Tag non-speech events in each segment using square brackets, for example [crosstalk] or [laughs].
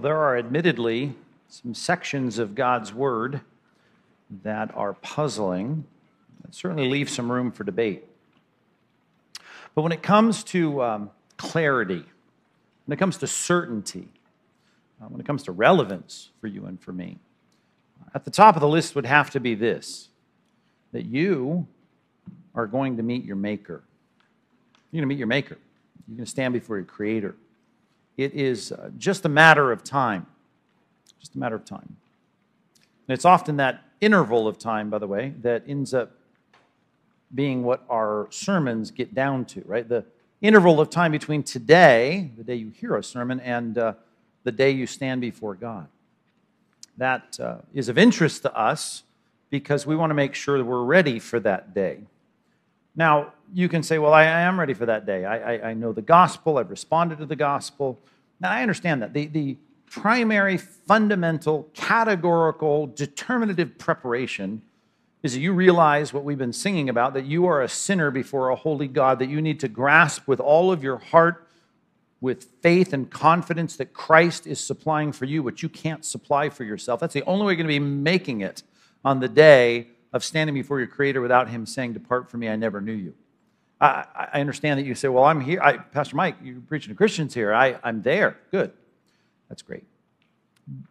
Well, there are admittedly some sections of God's Word that are puzzling, that certainly leave some room for debate. But when it comes to um, clarity, when it comes to certainty, uh, when it comes to relevance for you and for me, at the top of the list would have to be this that you are going to meet your Maker. You're going to meet your Maker. You're going to stand before your Creator. It is uh, just a matter of time. Just a matter of time. And it's often that interval of time, by the way, that ends up being what our sermons get down to, right? The interval of time between today, the day you hear a sermon, and uh, the day you stand before God. That uh, is of interest to us because we want to make sure that we're ready for that day. Now, you can say, Well, I, I am ready for that day. I, I, I, know the gospel, I've responded to the gospel. Now, I understand that. The, the primary, fundamental, categorical, determinative preparation is that you realize what we've been singing about that you are a sinner before a holy God, that you need to grasp with all of your heart, with faith and confidence that Christ is supplying for you what you can't supply for yourself. That's the only way you're going to be making it on the day of standing before your Creator without Him saying, Depart from me, I never knew you. I, I understand that you say, Well, I'm here. I, Pastor Mike, you're preaching to Christians here. I, I'm there. Good. That's great.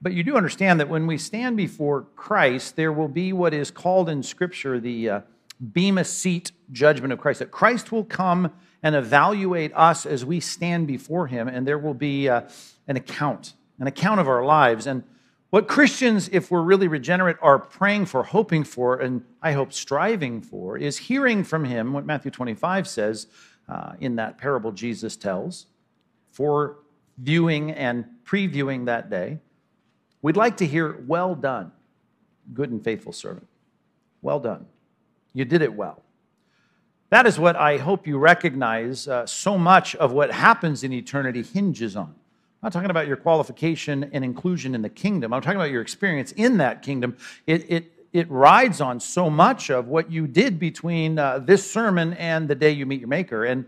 But you do understand that when we stand before Christ, there will be what is called in Scripture the uh, bema seat judgment of Christ. That Christ will come and evaluate us as we stand before Him, and there will be uh, an account, an account of our lives. And what Christians, if we're really regenerate, are praying for, hoping for, and I hope striving for, is hearing from Him what Matthew 25 says uh, in that parable Jesus tells, for viewing and previewing that day. We'd like to hear, Well done, good and faithful servant. Well done. You did it well. That is what I hope you recognize uh, so much of what happens in eternity hinges on. I'm not talking about your qualification and inclusion in the kingdom. I'm talking about your experience in that kingdom. It, it, it rides on so much of what you did between uh, this sermon and the day you meet your Maker. And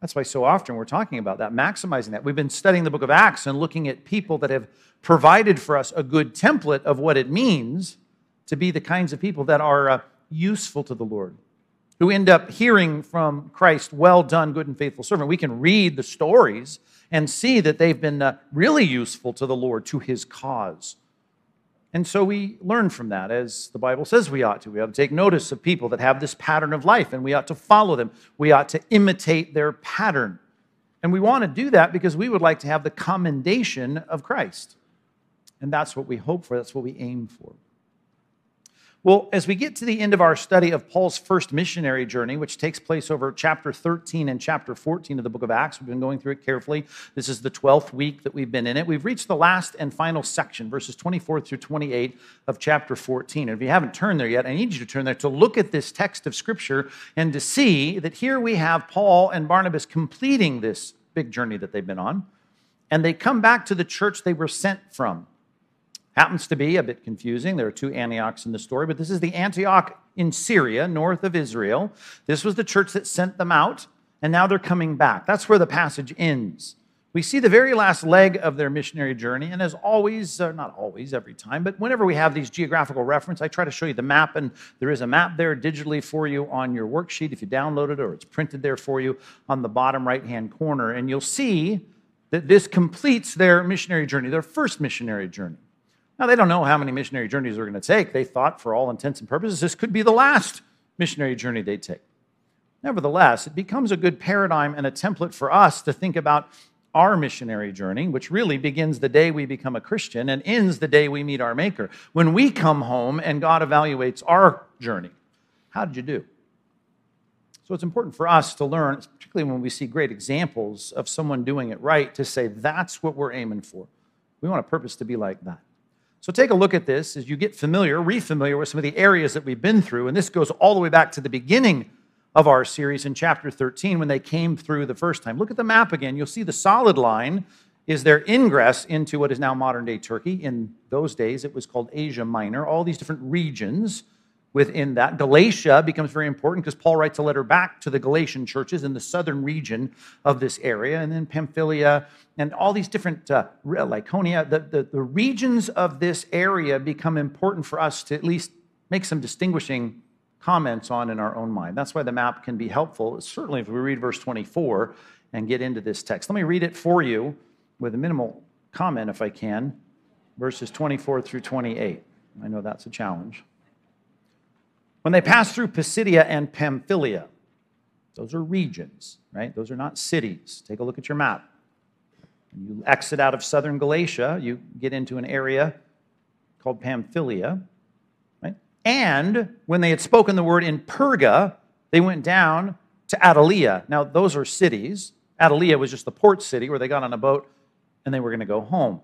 that's why so often we're talking about that, maximizing that. We've been studying the book of Acts and looking at people that have provided for us a good template of what it means to be the kinds of people that are uh, useful to the Lord, who end up hearing from Christ, well done, good and faithful servant. We can read the stories and see that they've been uh, really useful to the Lord, to his cause. And so we learn from that, as the Bible says we ought to. We ought to take notice of people that have this pattern of life, and we ought to follow them. We ought to imitate their pattern. And we want to do that because we would like to have the commendation of Christ. And that's what we hope for, that's what we aim for. Well, as we get to the end of our study of Paul's first missionary journey, which takes place over chapter 13 and chapter 14 of the book of Acts, we've been going through it carefully. This is the 12th week that we've been in it. We've reached the last and final section, verses 24 through 28 of chapter 14. And if you haven't turned there yet, I need you to turn there to look at this text of Scripture and to see that here we have Paul and Barnabas completing this big journey that they've been on. And they come back to the church they were sent from. Happens to be a bit confusing. There are two Antiochs in the story, but this is the Antioch in Syria, north of Israel. This was the church that sent them out, and now they're coming back. That's where the passage ends. We see the very last leg of their missionary journey, and as always, uh, not always, every time, but whenever we have these geographical reference, I try to show you the map, and there is a map there digitally for you on your worksheet if you download it, or it's printed there for you on the bottom right hand corner, and you'll see that this completes their missionary journey, their first missionary journey. Now, they don't know how many missionary journeys they're going to take. They thought, for all intents and purposes, this could be the last missionary journey they take. Nevertheless, it becomes a good paradigm and a template for us to think about our missionary journey, which really begins the day we become a Christian and ends the day we meet our Maker. When we come home and God evaluates our journey, how did you do? So it's important for us to learn, particularly when we see great examples of someone doing it right, to say that's what we're aiming for. We want a purpose to be like that. So take a look at this as you get familiar, re-familiar with some of the areas that we've been through. And this goes all the way back to the beginning of our series in chapter 13 when they came through the first time. Look at the map again. You'll see the solid line is their ingress into what is now modern day Turkey. In those days, it was called Asia Minor, all these different regions within that. Galatia becomes very important because Paul writes a letter back to the Galatian churches in the southern region of this area, and then Pamphylia and all these different, uh, Lycaonia. The, the, the regions of this area become important for us to at least make some distinguishing comments on in our own mind. That's why the map can be helpful, certainly if we read verse 24 and get into this text. Let me read it for you with a minimal comment, if I can, verses 24 through 28. I know that's a challenge. When they passed through Pisidia and Pamphylia, those are regions, right? Those are not cities. Take a look at your map. You exit out of southern Galatia, you get into an area called Pamphylia, right? And when they had spoken the word in Perga, they went down to Attalia. Now, those are cities. Attalia was just the port city where they got on a boat and they were going to go home.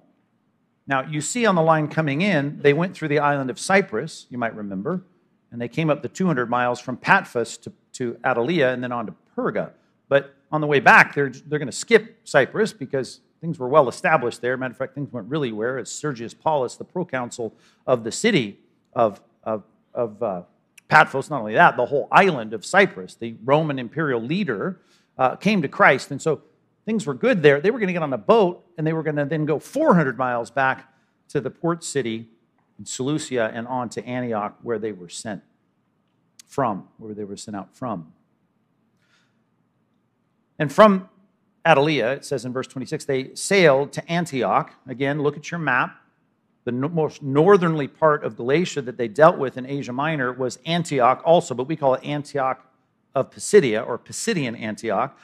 Now, you see on the line coming in, they went through the island of Cyprus, you might remember, and they came up the 200 miles from Paphos to, to Attalia and then on to Perga. But on the way back, they're, they're going to skip Cyprus because things were well established there. Matter of fact, things went really well as Sergius Paulus, the proconsul of the city of, of, of uh, Paphos, not only that, the whole island of Cyprus, the Roman imperial leader, uh, came to Christ. And so things were good there. They were going to get on a boat and they were going to then go 400 miles back to the port city in Seleucia and on to Antioch, where they were sent from, where they were sent out from. And from Attalia, it says in verse 26, they sailed to Antioch. Again, look at your map. The most northerly part of Galatia that they dealt with in Asia Minor was Antioch also, but we call it Antioch of Pisidia or Pisidian Antioch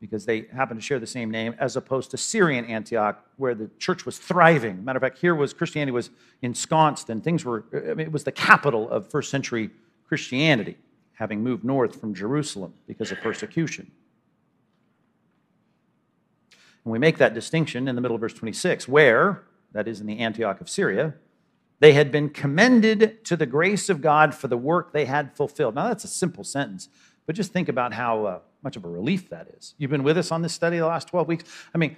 because they happen to share the same name, as opposed to Syrian Antioch, where the church was thriving. Matter of fact, here was Christianity was ensconced, and things were. I mean, it was the capital of first century Christianity, having moved north from Jerusalem because of persecution. And we make that distinction in the middle of verse 26, where, that is in the Antioch of Syria, they had been commended to the grace of God for the work they had fulfilled. Now, that's a simple sentence, but just think about how uh, much of a relief that is. You've been with us on this study the last 12 weeks. I mean,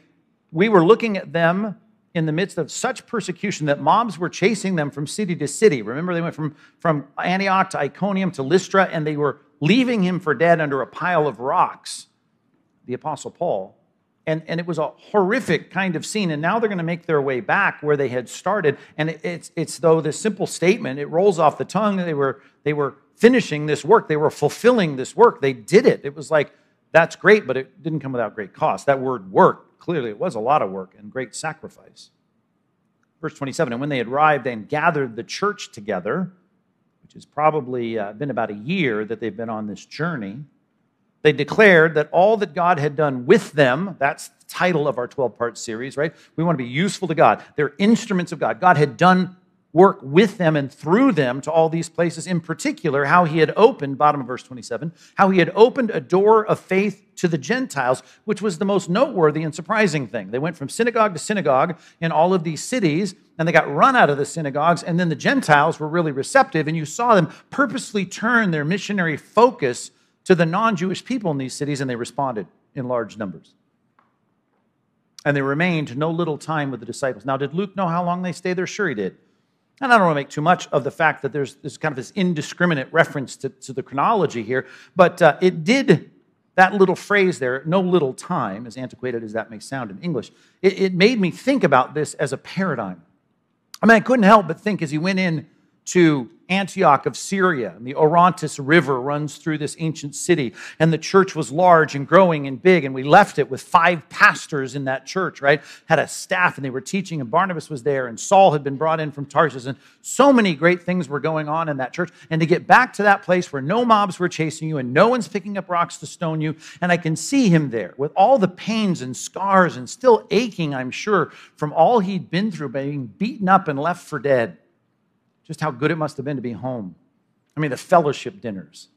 we were looking at them in the midst of such persecution that mobs were chasing them from city to city. Remember, they went from, from Antioch to Iconium to Lystra, and they were leaving him for dead under a pile of rocks, the Apostle Paul. And, and it was a horrific kind of scene. And now they're going to make their way back where they had started. And it, it's, it's though this simple statement, it rolls off the tongue. They were, they were finishing this work, they were fulfilling this work. They did it. It was like, that's great, but it didn't come without great cost. That word work, clearly, it was a lot of work and great sacrifice. Verse 27 And when they arrived and gathered the church together, which has probably uh, been about a year that they've been on this journey, they declared that all that God had done with them, that's the title of our 12 part series, right? We want to be useful to God. They're instruments of God. God had done work with them and through them to all these places. In particular, how he had opened, bottom of verse 27, how he had opened a door of faith to the Gentiles, which was the most noteworthy and surprising thing. They went from synagogue to synagogue in all of these cities, and they got run out of the synagogues, and then the Gentiles were really receptive, and you saw them purposely turn their missionary focus to the non Jewish people in these cities, and they responded in large numbers. And they remained no little time with the disciples. Now, did Luke know how long they stayed there? Sure, he did. And I don't want to make too much of the fact that there's, this kind of this indiscriminate reference to, to the chronology here, but uh, it did, that little phrase there, no little time, as antiquated as that may sound in English, it, it made me think about this as a paradigm. I mean, I couldn't help but think as he went in to Antioch of Syria. And the Orontes River runs through this ancient city. And the church was large and growing and big. And we left it with five pastors in that church, right? Had a staff and they were teaching. And Barnabas was there. And Saul had been brought in from Tarsus. And so many great things were going on in that church. And to get back to that place where no mobs were chasing you and no one's picking up rocks to stone you. And I can see him there with all the pains and scars and still aching, I'm sure, from all he'd been through, being beaten up and left for dead just how good it must have been to be home. I mean, the fellowship dinners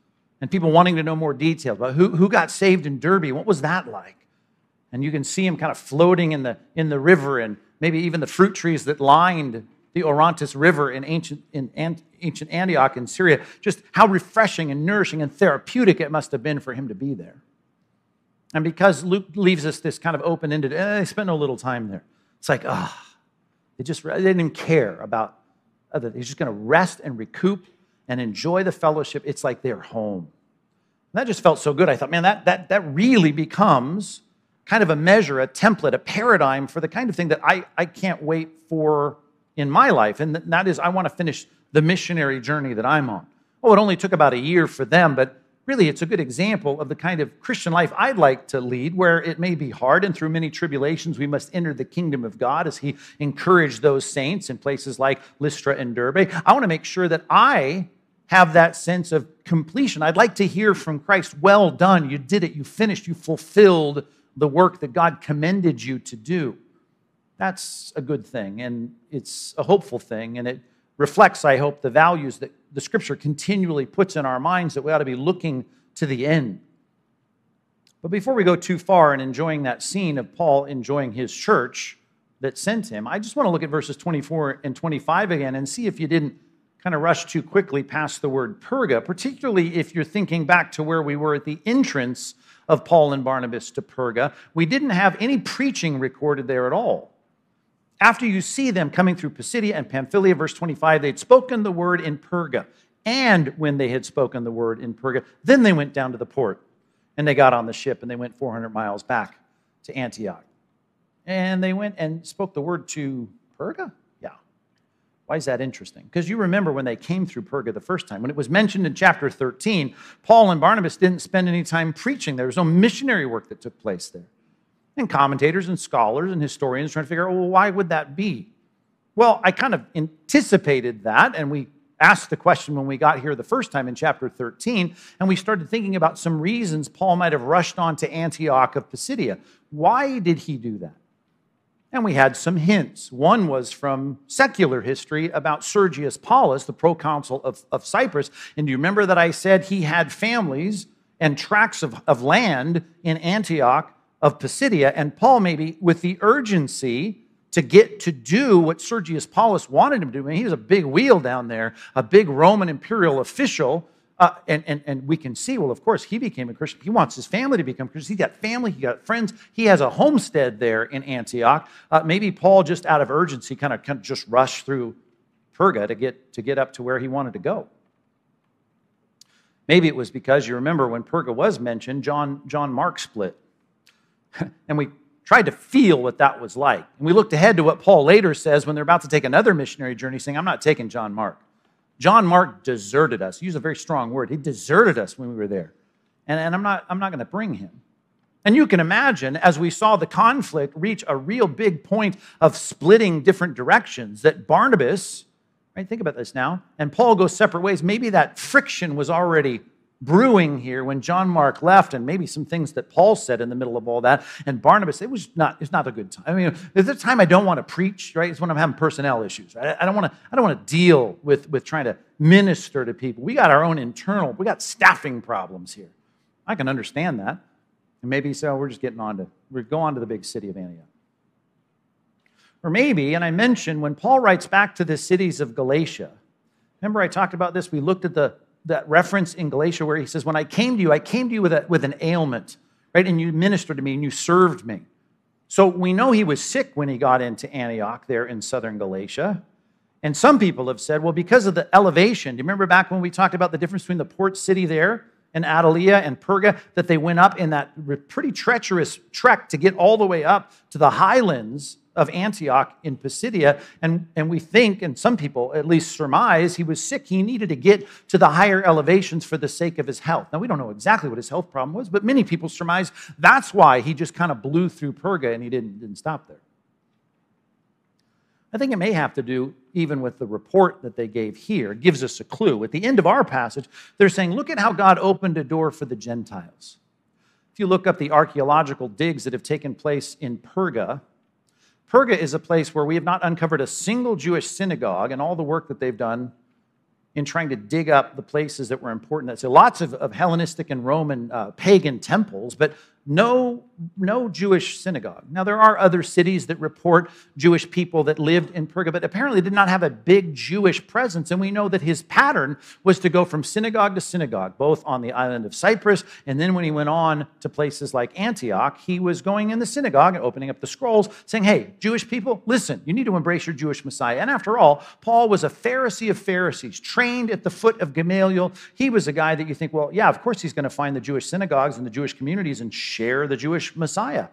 and people wanting to know more details about who, who got saved in Derbe. What was that like? And you can see him kind of floating in the, in the river and maybe even the fruit trees that lined the Orontes River in ancient, in ancient Antioch in Syria. Just how refreshing and nourishing and therapeutic it must have been for him to be there. And because Luke leaves us this kind of open ended, eh, they spent no little time there. It's like, ah, oh, they just they didn't care about Uh, he's just going to rest and recoup and enjoy the fellowship, it's like they're home. And that just felt so good. I thought, man, that, that, that really becomes kind of a measure, a template, a paradigm for the kind of thing that I, I can't wait for in my life. And that is, I want to finish the missionary journey that I'm on. Oh, it only took about a year for them, but really it's a good example of the kind of Christian life I'd like to lead, where it may be hard and through many tribulations we must enter the kingdom of God as He encouraged those saints in places like Lystra and Derbe. I want to make sure that I have that sense of completion. I'd like to hear from Christ, well done, you did it, you finished, you fulfilled the work that God commended you to do. That's a good thing, and it's a hopeful thing, and it reflects, I hope, the values that the scripture continually puts in our minds that we ought to be looking to the end. But before we go too far in enjoying that scene of Paul enjoying his church that sent him, I just want to look at verses 24 and 25 again and see if you didn't kind of rush too quickly past the word Perga, particularly if you're thinking back to where we were at the entrance of Paul and Barnabas to Perga. We didn't have any preaching recorded there at all. After you see them coming through Pisidia and Pamphylia, verse 25, they'd spoken the word in Perga. And when they had spoken the word in Perga, then they went down to the port and they got on the ship and they went 400 miles back to Antioch. And they went and spoke the word to Perga? Yeah. Why is that interesting? Because you remember when they came through Perga the first time, when it was mentioned in chapter 13, Paul and Barnabas didn't spend any time preaching. There was no missionary work that took place there. And commentators and scholars and historians trying to figure out, well, why would that be? Well, I kind of anticipated that, and we asked the question when we got here the first time in chapter 13, and we started thinking about some reasons Paul might have rushed on to Antioch of Pisidia. Why did he do that? And we had some hints. One was from secular history about Sergius Paulus, the proconsul of, of Cyprus. And do you remember that I said he had families and tracts of, of land in Antioch of Pisidia? And Paul, maybe with the urgency to get to do what Sergius Paulus wanted him to do. I mean, he was a big wheel down there, a big Roman imperial official uh, and, and, and we can see, well, of course, he became a Christian. He wants his family to become Christians. He got family, he got friends. He has a homestead there in Antioch. Uh, maybe Paul, just out of urgency, kind of, kind of just rushed through Perga to get, to get up to where he wanted to go. Maybe it was because you remember when Perga was mentioned, John, John Mark split. [laughs] and we tried to feel what that was like. And we looked ahead to what Paul later says when they're about to take another missionary journey, saying, I'm not taking John Mark. John Mark deserted us. He used a very strong word. He deserted us when we were there. And, and I'm not, I'm not going to bring him. And you can imagine, as we saw the conflict reach a real big point of splitting different directions, that Barnabas, right, think about this now, and Paul go separate ways. Maybe that friction was already brewing here when John Mark left, and maybe some things that Paul said in the middle of all that. And Barnabas, it was not, it's not a good time. I mean, it's a time I don't want to preach, right? It's when I'm having personnel issues. Right? I don't want to, I don't want to deal with, with trying to minister to people. We got our own internal, we got staffing problems here. I can understand that. And maybe so we're just getting on to, we go on to the big city of Antioch. Or maybe, and I mentioned when Paul writes back to the cities of Galatia, remember I talked about this? We looked at the that reference in Galatia where he says, When I came to you, I came to you with, a, with an ailment, right? And you ministered to me and you served me. So we know he was sick when he got into Antioch there in southern Galatia. And some people have said, well, because of the elevation, do you remember back when we talked about the difference between the port city there and Attalia and Perga, that they went up in that pretty treacherous trek to get all the way up to the highlands of Antioch in Pisidia. And, and we think, and some people at least surmise, he was sick. He needed to get to the higher elevations for the sake of his health. Now, we don't know exactly what his health problem was, but many people surmise that's why he just kind of blew through Perga and he didn't, didn't stop there. I think it may have to do even with the report that they gave here. It gives us a clue. At the end of our passage, they're saying, Look at how God opened a door for the Gentiles. If you look up the archaeological digs that have taken place in Perga, Perga is a place where we have not uncovered a single Jewish synagogue and all the work that they've done in trying to dig up the places that were important. So lots of, of Hellenistic and Roman uh, pagan temples, but no, no Jewish synagogue. Now, there are other cities that report Jewish people that lived in Perga, but apparently did not have a big Jewish presence. And we know that his pattern was to go from synagogue to synagogue, both on the island of Cyprus, and then when he went on to places like Antioch, he was going in the synagogue and opening up the scrolls, saying, Hey, Jewish people, listen, you need to embrace your Jewish Messiah. And after all, Paul was a Pharisee of Pharisees, trained at the foot of Gamaliel. He was a guy that you think, well, yeah, of course he's going to find the Jewish synagogues and the Jewish communities and share the Jewish Messiah.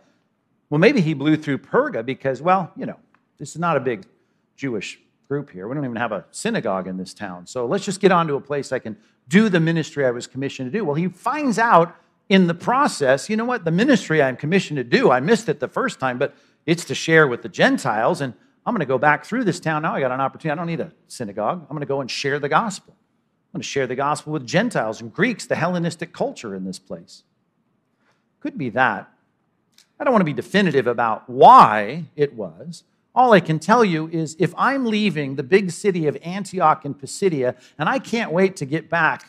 Well, maybe he blew through Perga because, well, you know, this is not a big Jewish group here. We don't even have a synagogue in this town. So let's just get on to a place I can do the ministry I was commissioned to do. Well, he finds out in the process, you know what? The ministry I'm commissioned to do, I missed it the first time, but it's to share with the Gentiles. And I'm going to go back through this town now. I got an opportunity. I don't need a synagogue. I'm going to go and share the gospel. I'm going to share the gospel with Gentiles and Greeks, the Hellenistic culture in this place. Could be that. I don't want to be definitive about why it was. All I can tell you is if I'm leaving the big city of Antioch in Pisidia and I can't wait to get back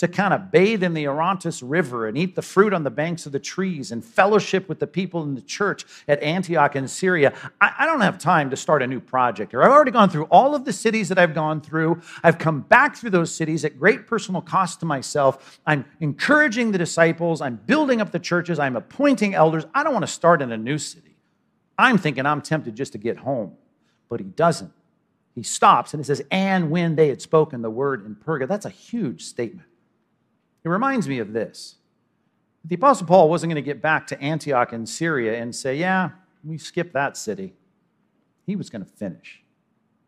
to kind of bathe in the Orontes River and eat the fruit on the banks of the trees and fellowship with the people in the church at Antioch in Syria. I, I, don't have time to start a new project here. I've already gone through all of the cities that I've gone through. I've come back through those cities at great personal cost to myself. I'm encouraging the disciples. I'm building up the churches. I'm appointing elders. I don't want to start in a new city. I'm thinking I'm tempted just to get home, but he doesn't. He stops and it says, and when they had spoken the word in Perga. That's a huge statement. It reminds me of this. The Apostle Paul wasn't going to get back to Antioch in Syria and say, Yeah, we skipped that city. He was going to finish.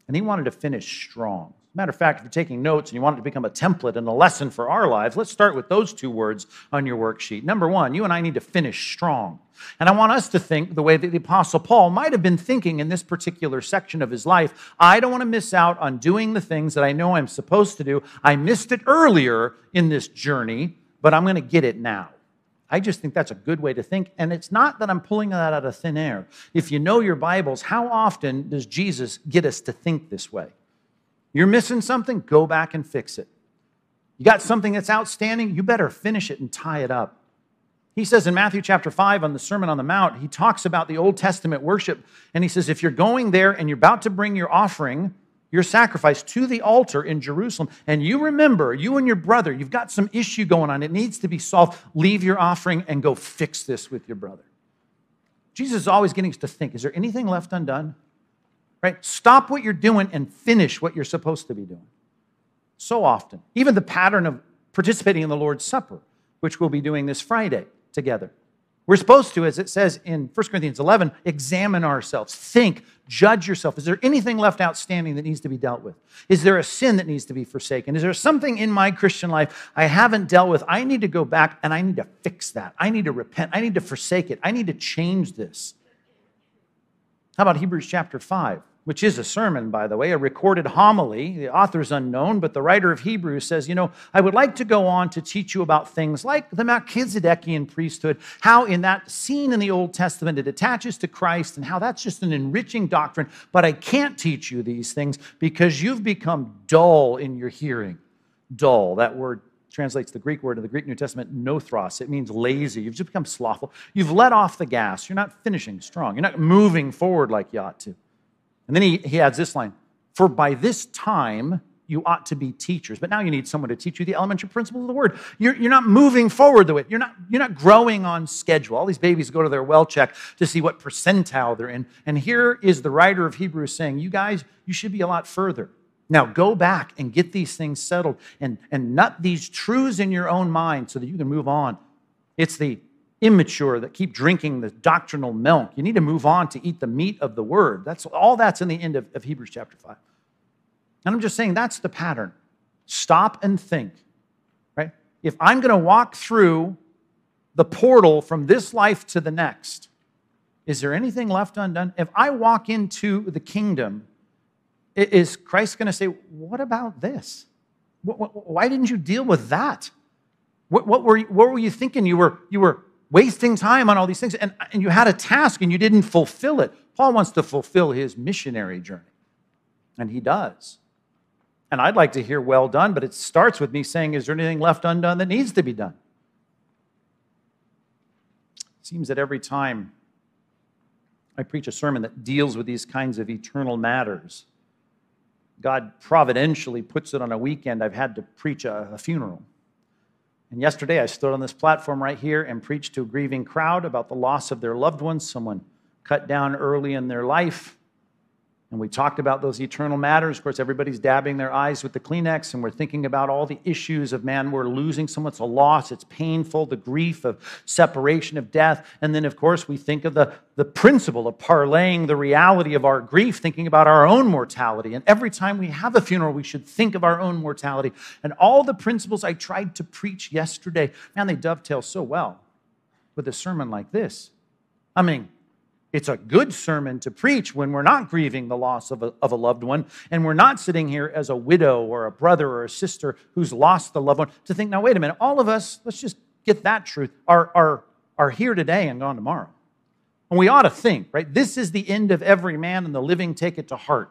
And he wanted to finish strong. Matter of fact, if you're taking notes and you want it to become a template and a lesson for our lives, let's start with those two words on your worksheet. Number one, you and I need to finish strong. And I want us to think the way that the Apostle Paul might have been thinking in this particular section of his life. I don't want to miss out on doing the things that I know I'm supposed to do. I missed it earlier in this journey, but I'm going to get it now. I just think that's a good way to think. And it's not that I'm pulling that out of thin air. If you know your Bibles, how often does Jesus get us to think this way? You're missing something, go back and fix it. You got something that's outstanding, you better finish it and tie it up. He says in Matthew chapter 5 on the Sermon on the Mount, he talks about the Old Testament worship, and he says, if you're going there and you're about to bring your offering, your sacrifice to the altar in Jerusalem, and you remember, you and your brother, you've got some issue going on, it needs to be solved, leave your offering and go fix this with your brother. Jesus is always getting us to think, is there anything left undone? Right? Stop what you're doing and finish what you're supposed to be doing. So often. Even the pattern of participating in the Lord's Supper, which we'll be doing this Friday together. We're supposed to, as it says in 1 Corinthians 11, examine ourselves, think, judge yourself. Is there anything left outstanding that needs to be dealt with? Is there a sin that needs to be forsaken? Is there something in my Christian life I haven't dealt with? I need to go back and I need to fix that. I need to repent. I need to forsake it. I need to change this. How about Hebrews chapter 5? Which is a sermon, by the way, a recorded homily. The author's unknown, but the writer of Hebrews says, You know, I would like to go on to teach you about things like the Melchizedekian priesthood, how in that scene in the Old Testament it attaches to Christ, and how that's just an enriching doctrine. But I can't teach you these things because you've become dull in your hearing. Dull, that word translates the Greek word in the Greek New Testament, nothros. It means lazy. You've just become slothful. You've let off the gas. You're not finishing strong. You're not moving forward like you ought to. And then he, he adds this line For by this time you ought to be teachers. But now you need someone to teach you the elementary principles of the word. You're, you're not moving forward the way, you're not, you're not growing on schedule. All these babies go to their well check to see what percentile they're in. And here is the writer of Hebrews saying, You guys, you should be a lot further. Now go back and get these things settled and, and nut these truths in your own mind so that you can move on. It's the immature that keep drinking the doctrinal milk. You need to move on to eat the meat of the word. That's all that's in the end of, of Hebrews chapter 5. And I'm just saying that's the pattern. Stop and think, right? If I'm going to walk through the portal from this life to the next, is there anything left undone? If I walk into the kingdom, is Christ going to say, What about this? Why didn't you deal with that? What, were, you, what were you thinking? You were, you were wasting time on all these things. And, and you had a task and you didn't fulfill it. Paul wants to fulfill his missionary journey, and he does. And I'd like to hear well done, but it starts with me saying, Is there anything left undone that needs to be done? It seems that every time I preach a sermon that deals with these kinds of eternal matters, God providentially puts it on a weekend. I've had to preach a, a funeral. And yesterday I stood on this platform right here and preached to a grieving crowd about the loss of their loved ones, someone cut down early in their life. And we talked about those eternal matters. Of course, everybody's dabbing their eyes with the Kleenex, and we're thinking about all the issues of man. We're losing someone. It's a loss. It's painful, the grief of separation, of death. And then, of course, we think of the, the principle of parlaying the reality of our grief, thinking about our own mortality. And every time we have a funeral, we should think of our own mortality. And all the principles I tried to preach yesterday, man, they dovetail so well with a sermon like this. I mean, it's a good sermon to preach when we're not grieving the loss of a, of a loved one and we're not sitting here as a widow or a brother or a sister who's lost the loved one to think, now, wait a minute, all of us, let's just get that truth, are, are, are here today and gone tomorrow. And we ought to think, right? This is the end of every man, and the living take it to heart.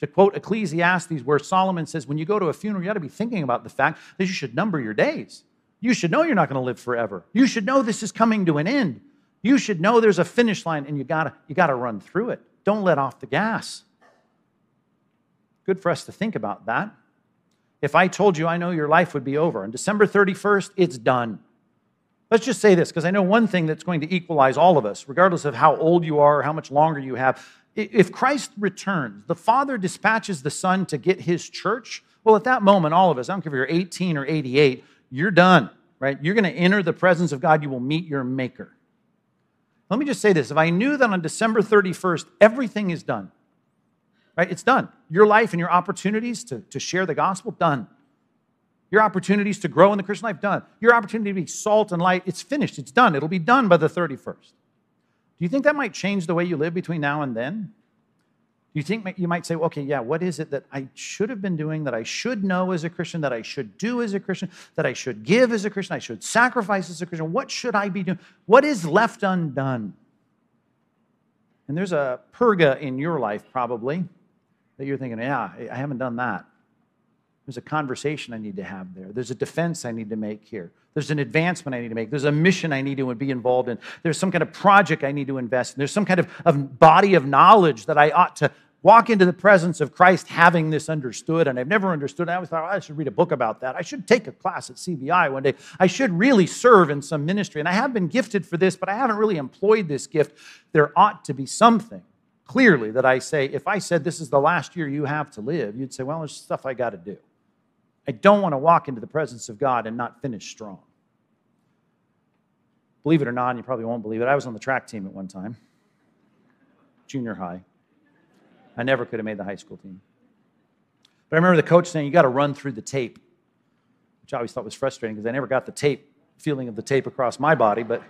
To quote Ecclesiastes, where Solomon says, when you go to a funeral, you ought to be thinking about the fact that you should number your days. You should know you're not going to live forever. You should know this is coming to an end. You should know there's a finish line and you gotta, you gotta run through it. Don't let off the gas. Good for us to think about that. If I told you I know your life would be over on December 31st, it's done. Let's just say this, because I know one thing that's going to equalize all of us, regardless of how old you are or how much longer you have. If Christ returns, the Father dispatches the Son to get his church. Well, at that moment, all of us, I don't care if you're 18 or 88, you're done, right? You're going to enter the presence of God. You will meet your Maker. Let me just say this if I knew that on December 31st, everything is done, right? It's done. Your life and your opportunities to, to share the gospel, done. Your opportunities to grow in the Christian life, done. Your opportunity to be salt and light, it's finished. It's done. It'll be done by the 31st. Do you think that might change the way you live between now and then? You think you might say, okay, yeah, what is it that I should have been doing, that I should know as a Christian, that I should do as a Christian, that I should give as a Christian, I should sacrifice as a Christian? What should I be doing? What is left undone? And there's a Perga in your life, probably, that you're thinking, yeah, I haven't done that. There's a conversation I need to have there. There's a defense I need to make here. There's an advancement I need to make. There's a mission I need to be involved in. There's some kind of project I need to invest in. There's some kind of, of body of knowledge that I ought to walk into the presence of Christ having this understood, and I've never understood. I always thought, oh, I should read a book about that. I should take a class at CBI one day. I should really serve in some ministry. And I have been gifted for this, but I haven't really employed this gift. There ought to be something clearly that I say, if I said this is the last year you have to live, you'd say, well, there's stuff I got to do. I don't want to walk into the presence of God and not finish strong. Believe it or not, and you probably won't believe it, I was on the track team at one time, junior high. I never could have made the high school team. But I remember the coach saying, You got to run through the tape, which I always thought was frustrating because I never got the tape, feeling of the tape across my body. But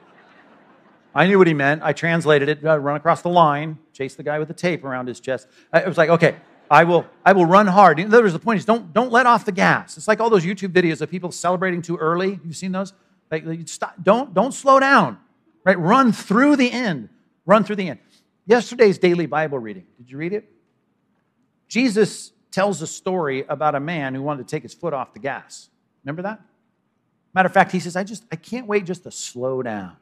I knew what he meant. I translated it, i run across the line, chase the guy with the tape around his chest. It was like, okay, I will, I will run hard. In other words, the point is don't, don't let off the gas. It's like all those YouTube videos of people celebrating too early. You've seen those? Like, stop, don't, don't slow down, right? Run through the end. Run through the end. Yesterday's daily Bible reading, did you read it? Jesus tells a story about a man who wanted to take his foot off the gas. Remember that? Matter of fact, he says, I just I can't wait just to slow down.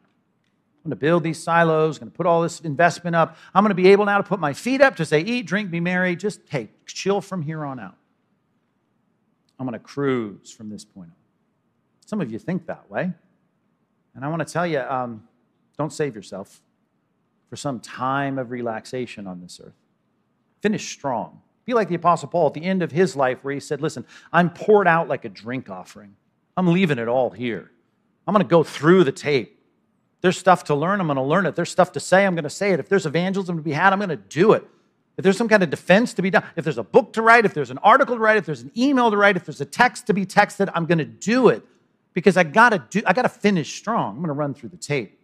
I'm going to build these silos, I'm going to put all this investment up. I'm going to be able now to put my feet up to say, eat, drink, be merry. Just, hey, chill from here on out. I'm going to cruise from this point on. Some of you think that way. And I want to tell you um, don't save yourself for some time of relaxation on this earth. Finish strong. Be like the Apostle Paul at the end of his life, where he said, Listen, I'm poured out like a drink offering. I'm leaving it all here. I'm going to go through the tape. There's stuff to learn, I'm going to learn it. There's stuff to say, I'm going to say it. If there's evangelism to be had, I'm going to do it. If there's some kind of defense to be done, if there's a book to write, if there's an article to write, if there's an email to write, if there's a text to be texted, I'm going to do it because I got to do I got to finish strong. I'm going to run through the tape.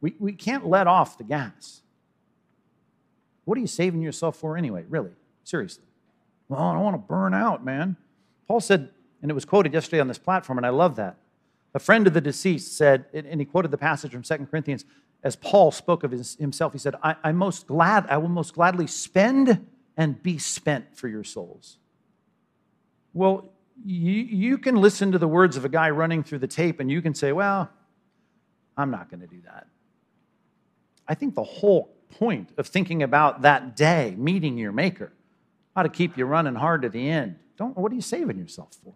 We, we can't let off the gas. What are you saving yourself for anyway, really? Seriously. Well, I don't want to burn out, man. Paul said, and it was quoted yesterday on this platform, and I love that. A friend of the deceased said, and he quoted the passage from 2 Corinthians, as Paul spoke of his, himself, he said, I, I'm most glad, I will most gladly spend and be spent for your souls. Well, you, you can listen to the words of a guy running through the tape and you can say, well, I'm not going to do that. I think the whole point of thinking about that day, meeting your maker, ought to keep you running hard to the end. Don't, what are you saving yourself for?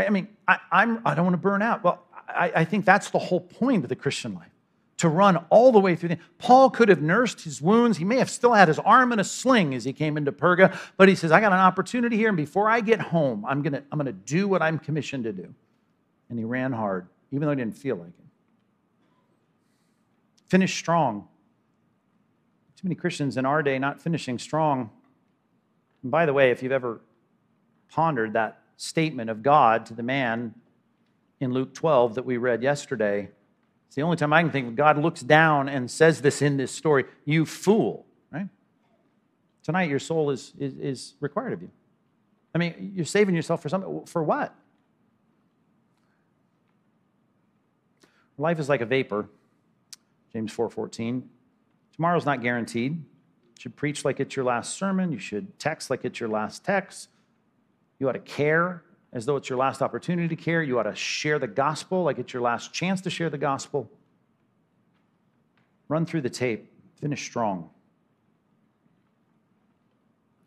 Right? I mean, I, I'm, I don't want to burn out. Well, I, I think that's the whole point of the Christian life to run all the way through. The, Paul could have nursed his wounds. He may have still had his arm in a sling as he came into Perga, but he says, I got an opportunity here, and before I get home, I'm going to I'm to do what I'm commissioned to do. And he ran hard, even though he didn't feel like it. Finish strong. Too many Christians in our day not finishing strong. And by the way, if you've ever pondered that statement of God to the man in Luke 12 that we read yesterday, it's the only time I can think of God looks down and says this in this story, you fool, right? Tonight, your soul is, is, is required of you. I mean, you're saving yourself for something. For what? Life is like a vapor. James 4:14. Tomorrow's not guaranteed. You should preach like it's your last sermon. You should text like it's your last text. You ought to care as though it's your last opportunity to care. You ought to share the gospel like it's your last chance to share the gospel. Run through the tape. Finish strong.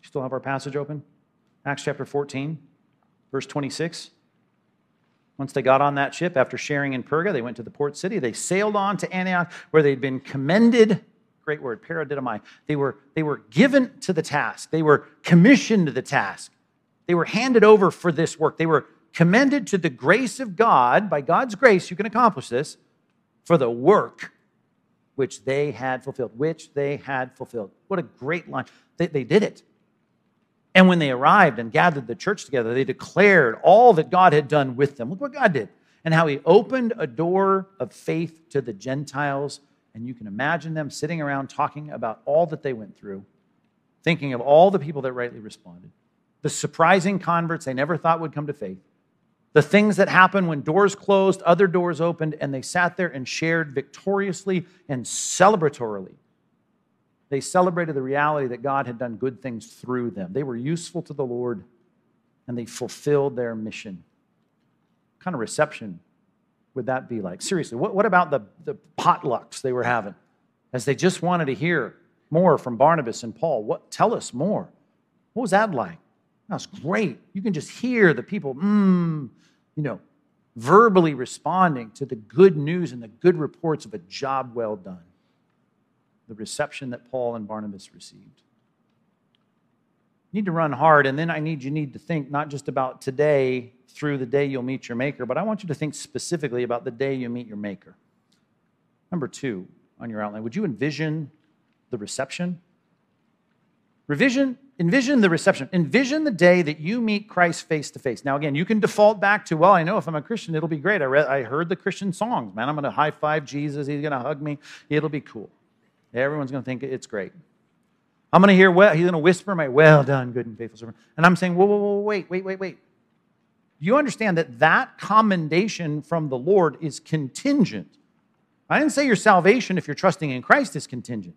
Still have our passage open? Acts chapter 14, verse 26. Once they got on that ship, after sharing in Perga, they went to the port city. They sailed on to Antioch, where they'd been commended. Great word, paradidomai. They were, they were given to the task, they were commissioned to the task, they were handed over for this work. They were commended to the grace of God. By God's grace, you can accomplish this for the work which they had fulfilled. Which they had fulfilled. What a great line. They, they did it. And when they arrived and gathered the church together, they declared all that God had done with them. Look what God did and how he opened a door of faith to the Gentiles. And you can imagine them sitting around talking about all that they went through, thinking of all the people that rightly responded, the surprising converts they never thought would come to faith, the things that happened when doors closed, other doors opened, and they sat there and shared victoriously and celebratorily they celebrated the reality that God had done good things through them. They were useful to the Lord and they fulfilled their mission. What kind of reception would that be like? Seriously, what, what about the, the potlucks they were having as they just wanted to hear more from Barnabas and Paul? What, tell us more. What was that like? That was great. You can just hear the people, mmm, you know, verbally responding to the good news and the good reports of a job well done the reception that Paul and Barnabas received. You need to run hard, and then I need you need to think not just about today through the day you'll meet your maker, but I want you to think specifically about the day you meet your maker. Number two on your outline, would you envision the reception? Revision, envision the reception. Envision the day that you meet Christ face to face. Now, again, you can default back to, well, I know if I'm a Christian, it'll be great. I, read, I heard the Christian songs, man. I'm going to high five Jesus. He's going to hug me. It'll be cool. Everyone's going to think it's great. I'm going to hear, well, he's going to whisper my, well done, good and faithful servant. And I'm saying, whoa, whoa, whoa, wait, wait, wait, wait. You understand that that commendation from the Lord is contingent. I didn't say your salvation, if you're trusting in Christ, is contingent.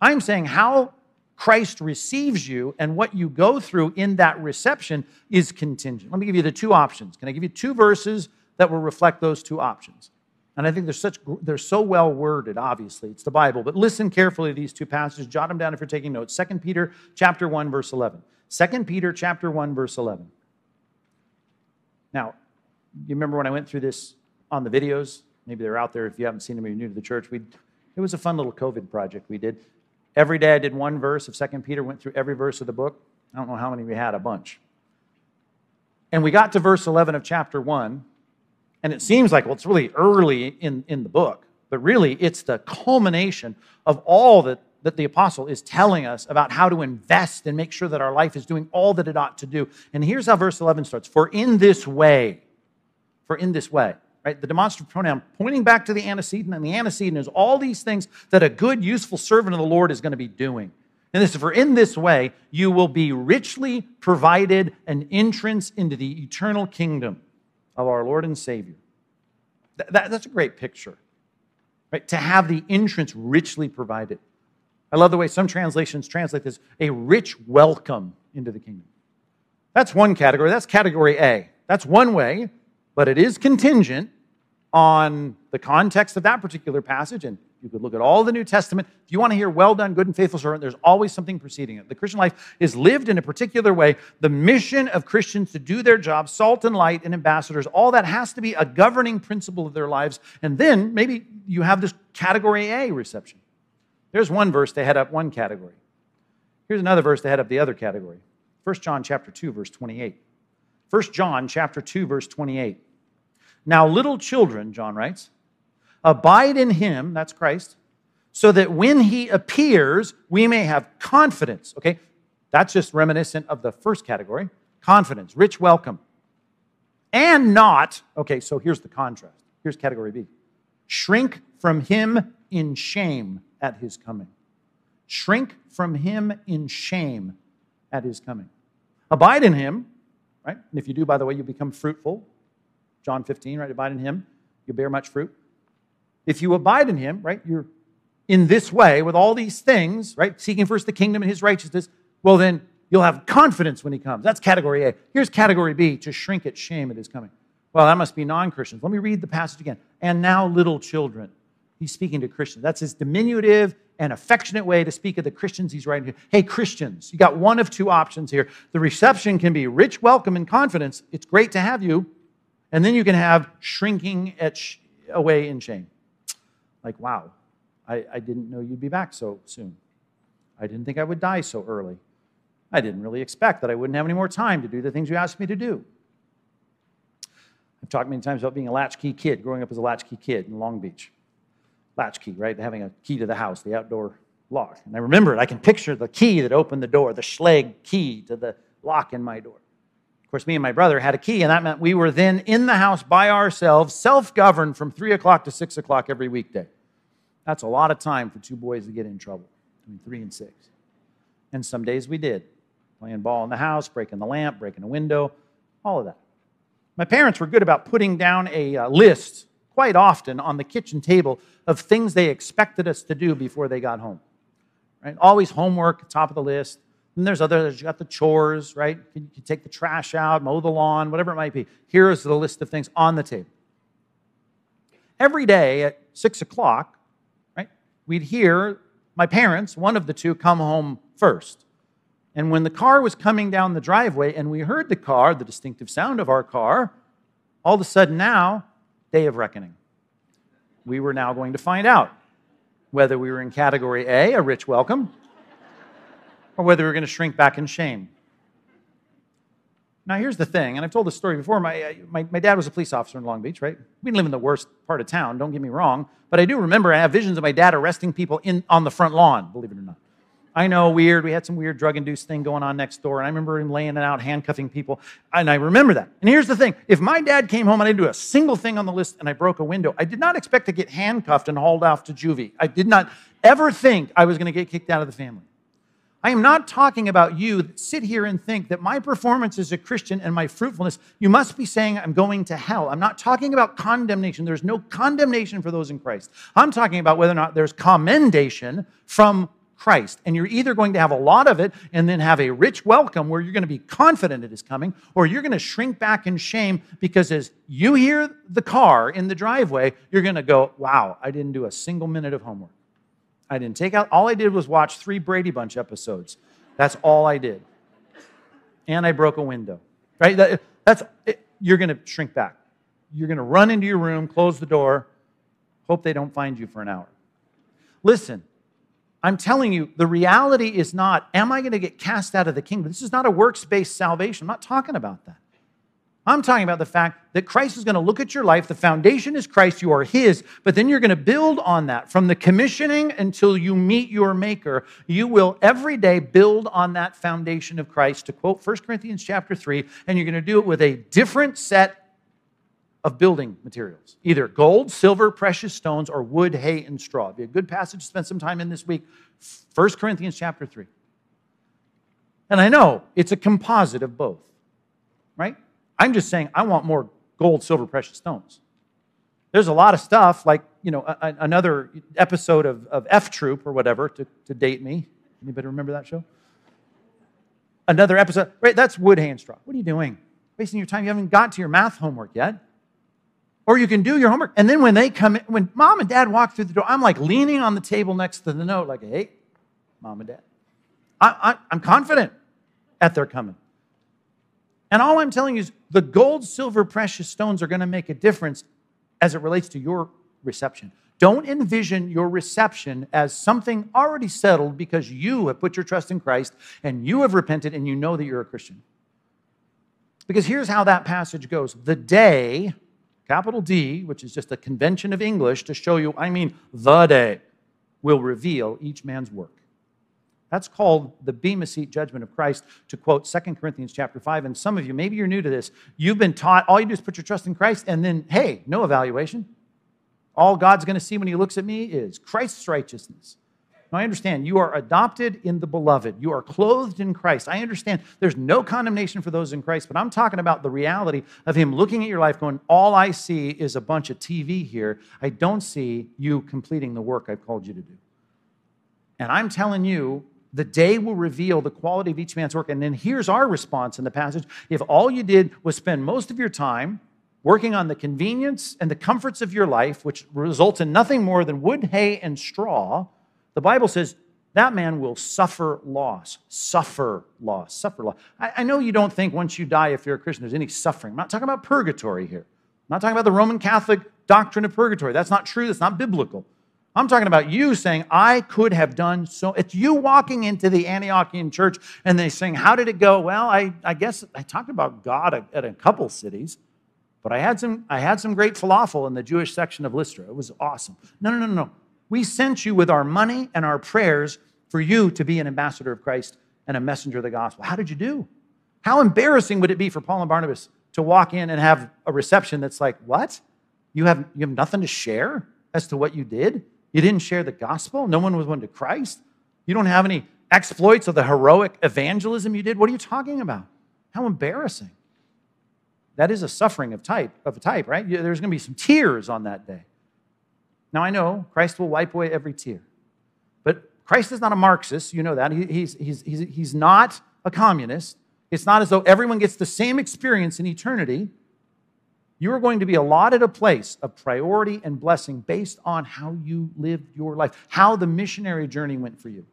I'm saying how Christ receives you and what you go through in that reception is contingent. Let me give you the two options. Can I give you two verses that will reflect those two options? And I think they're such they're so well worded, obviously. It's the Bible. But listen carefully to these two passages. Jot them down if you're taking notes. 2 Peter chapter 1, verse 11. 2 Peter chapter 1, verse 11. Now, you remember when I went through this on the videos? Maybe they're out there if you haven't seen them or you're new to the church. We it was a fun little COVID project we did. Every day I did one verse of Second Peter, went through every verse of the book. I don't know how many we had, a bunch. And we got to verse 11 of chapter 1, and it seems like, well, it's really early in, in the book, but really it's the culmination of all that, that the apostle is telling us about how to invest and make sure that our life is doing all that it ought to do. And here's how verse 11 starts For in this way, for in this way, right? The demonstrative pronoun pointing back to the antecedent, and the antecedent is all these things that a good, useful servant of the Lord is going to be doing. And this is for in this way you will be richly provided an entrance into the eternal kingdom of our Lord and Savior. That, that, that's a great picture, right? To have the entrance richly provided. I love the way some translations translate this a rich welcome into the kingdom. That's one category. That's category A. That's one way, but it is contingent. On the context of that particular passage, and you could look at all the New Testament. If you want to hear well done, good and faithful servant, there's always something preceding it. The Christian life is lived in a particular way. The mission of Christians to do their job, salt and light and ambassadors, all that has to be a governing principle of their lives. And then maybe you have this category A reception. There's one verse to head up one category. Here's another verse to head up the other category. 1 John chapter 2 verse 28. 1 John chapter 2 verse 28. Now little children, John writes, abide in him, that's Christ, so that when he appears, we may have confidence. Okay? That's just reminiscent of the first category confidence, rich welcome. And not, okay, so here's the contrast. Here's category B shrink from him in shame at his coming. Shrink from him in shame at his coming. Abide in him, right? And if you do, by the way, you become fruitful. John 15, right? Abide in him, you bear much fruit. If you abide in him, right? You're in this way with all these things, right? Seeking first the kingdom and his righteousness, well, then you'll have confidence when he comes. That's category A. Here's category B to shrink at shame at his coming. Well, that must be non Christians. Let me read the passage again. And now, little children. He's speaking to Christians. That's his diminutive and affectionate way to speak of the Christians he's writing to. Hey, Christians, you got one of two options here. The reception can be rich welcome and confidence. It's great to have you. And then you can have shrinking sh- away in shame. Like, wow, I, I didn't know you'd be back so soon. I didn't think I would die so early. I didn't really expect that I wouldn't have any more time to do the things you asked me to do. I've talked many times about being a latchkey kid, growing up as a latchkey kid in Long Beach latchkey, right? Having a key to the house, the outdoor lock. And I remember it. I can picture the key that opened the door, the Schlage key to the lock in my door. Of course, me and my brother had a key, and that meant we were then in the house by ourselves, self governed from 3 o'clock to 6 o'clock every weekday. That's a lot of time for two boys to get in trouble, between 3 and 6. And some days we did, playing ball in the house, breaking the lamp, breaking a window, all of that. My parents were good about putting down a uh, list quite often on the kitchen table of things they expected us to do before they got home. Right? Always homework, top of the list. And there's others, you got the chores, right? You can take the trash out, mow the lawn, whatever it might be. Here is the list of things on the table. Every day at six o'clock, right, we'd hear my parents, one of the two, come home first. And when the car was coming down the driveway and we heard the car, the distinctive sound of our car, all of a sudden now day of reckoning. We were now going to find out whether we were in category A, a rich welcome, or whether we're going to shrink back in shame. Now, here's the thing, and I've told this story before. My, uh, my, my, dad was a police officer in Long Beach, right? We didn't live in the worst part of town, don't get me wrong, but I do remember I have visions of my dad arresting people in, on the front lawn, believe it or not. I know, weird. We had some weird drug induced thing going on next door. And I remember him laying it out, handcuffing people. And I remember that. And here's the thing if my dad came home and I didn't do a single thing on the list and I broke a window, I did not expect to get handcuffed and hauled off to juvie. I did not ever think I was going to get kicked out of the family. I am not talking about you that sit here and think that my performance as a Christian and my fruitfulness, you must be saying I'm going to hell. I'm not talking about condemnation. There's no condemnation for those in Christ. I'm talking about whether or not there's commendation from Christ. And you're either going to have a lot of it and then have a rich welcome where you're going to be confident it is coming, or you're going to shrink back in shame because as you hear the car in the driveway, you're going to go, wow, I didn't do a single minute of homework. I didn't take out, all I did was watch three Brady Bunch episodes. That's all I did. And I broke a window, right? That, that's, it, you're going to shrink back. You're going to run into your room, close the door, hope they don't find you for an hour. Listen, I'm telling you, the reality is not, am I going to get cast out of the kingdom? This is not a works based salvation. I'm not talking about that. I'm talking about the fact that Christ is going to look at your life. The foundation is Christ, you are His, but then you're going to build on that. From the commissioning until you meet your Maker, you will every day build on that foundation of Christ, to quote 1 Corinthians chapter 3, and you're going to do it with a different set of building materials either gold, silver, precious stones, or wood, hay, and straw. It'd be a good passage to spend some time in this week. 1 Corinthians chapter 3. And I know it's a composite of both, right? I'm just saying I want more gold, silver, precious stones. There's a lot of stuff, like, you know, a, another episode of, of F Troop or whatever to, to date me. Anybody remember that show? Another episode, right? That's wood, hay, and straw. What are you doing? Wasting your time. You haven't got to your math homework yet. Or you can do your homework. And then when they come in, when mom and dad walk through the door, I'm like leaning on the table next to the note, like, hey, mom and dad. I, am confident at their coming. And all I'm telling you is the gold, silver, precious stones are going to make a difference as it relates to your reception. Don't envision your reception as something already settled because you have put your trust in Christ and you have repented and you know that you're a Christian. Because here's how that passage goes the day, capital D, which is just a convention of English to show you, I mean, the day, will reveal each man's work. That's called the Bema Seat judgment of Christ, to quote 2 Corinthians chapter 5. And some of you, maybe you're new to this, you've been taught all you do is put your trust in Christ, and then, hey, no evaluation. All God's going to see when He looks at me is Christ's righteousness. Now, I understand you are adopted in the beloved. You are clothed in Christ. I understand there's no condemnation for those in Christ, but I'm talking about the reality of Him looking at your life going, All I see is a bunch of TV here. I don't see you completing the work I've called you to do. And I'm telling you, the day will reveal the quality of each man's work. And then here's our response in the passage. If all you did was spend most of your time working on the convenience and the comforts of your life, which results in nothing more than wood, hay, and straw, the Bible says that man will suffer loss. Suffer loss. Suffer loss. I, I, know you don't think once you die, if you're a Christian, there's any suffering. I'm not talking about purgatory here. I'm not talking about the Roman Catholic doctrine of purgatory. That's not true. That's not biblical. I'm talking about you saying, I could have done so. It's you walking into the Antiochian church and they saying, How did it go? Well, I, I guess I talked about God at a couple cities, but I had, some, I had some great falafel in the Jewish section of Lystra. It was awesome. No, no, no, no. We sent you with our money and our prayers for you to be an ambassador of Christ and a messenger of the gospel. How did you do? How embarrassing would it be for Paul and Barnabas to walk in and have a reception that's like, What? You have, you have nothing to share as to what you did? You didn't share the gospel? No one was won to Christ? You don't have any exploits of the heroic evangelism you did? What are you talking about? How embarrassing. That is a suffering of type, of a type, right? There's going to be some tears on that day. Now I know Christ will wipe away every tear. But Christ is not a Marxist, you know that. He, he's, he's, he's, he's not a communist. It's not as though everyone gets the same experience in eternity. You are going to be allotted a place of priority and blessing based on how you lived your life, how the missionary journey went for you.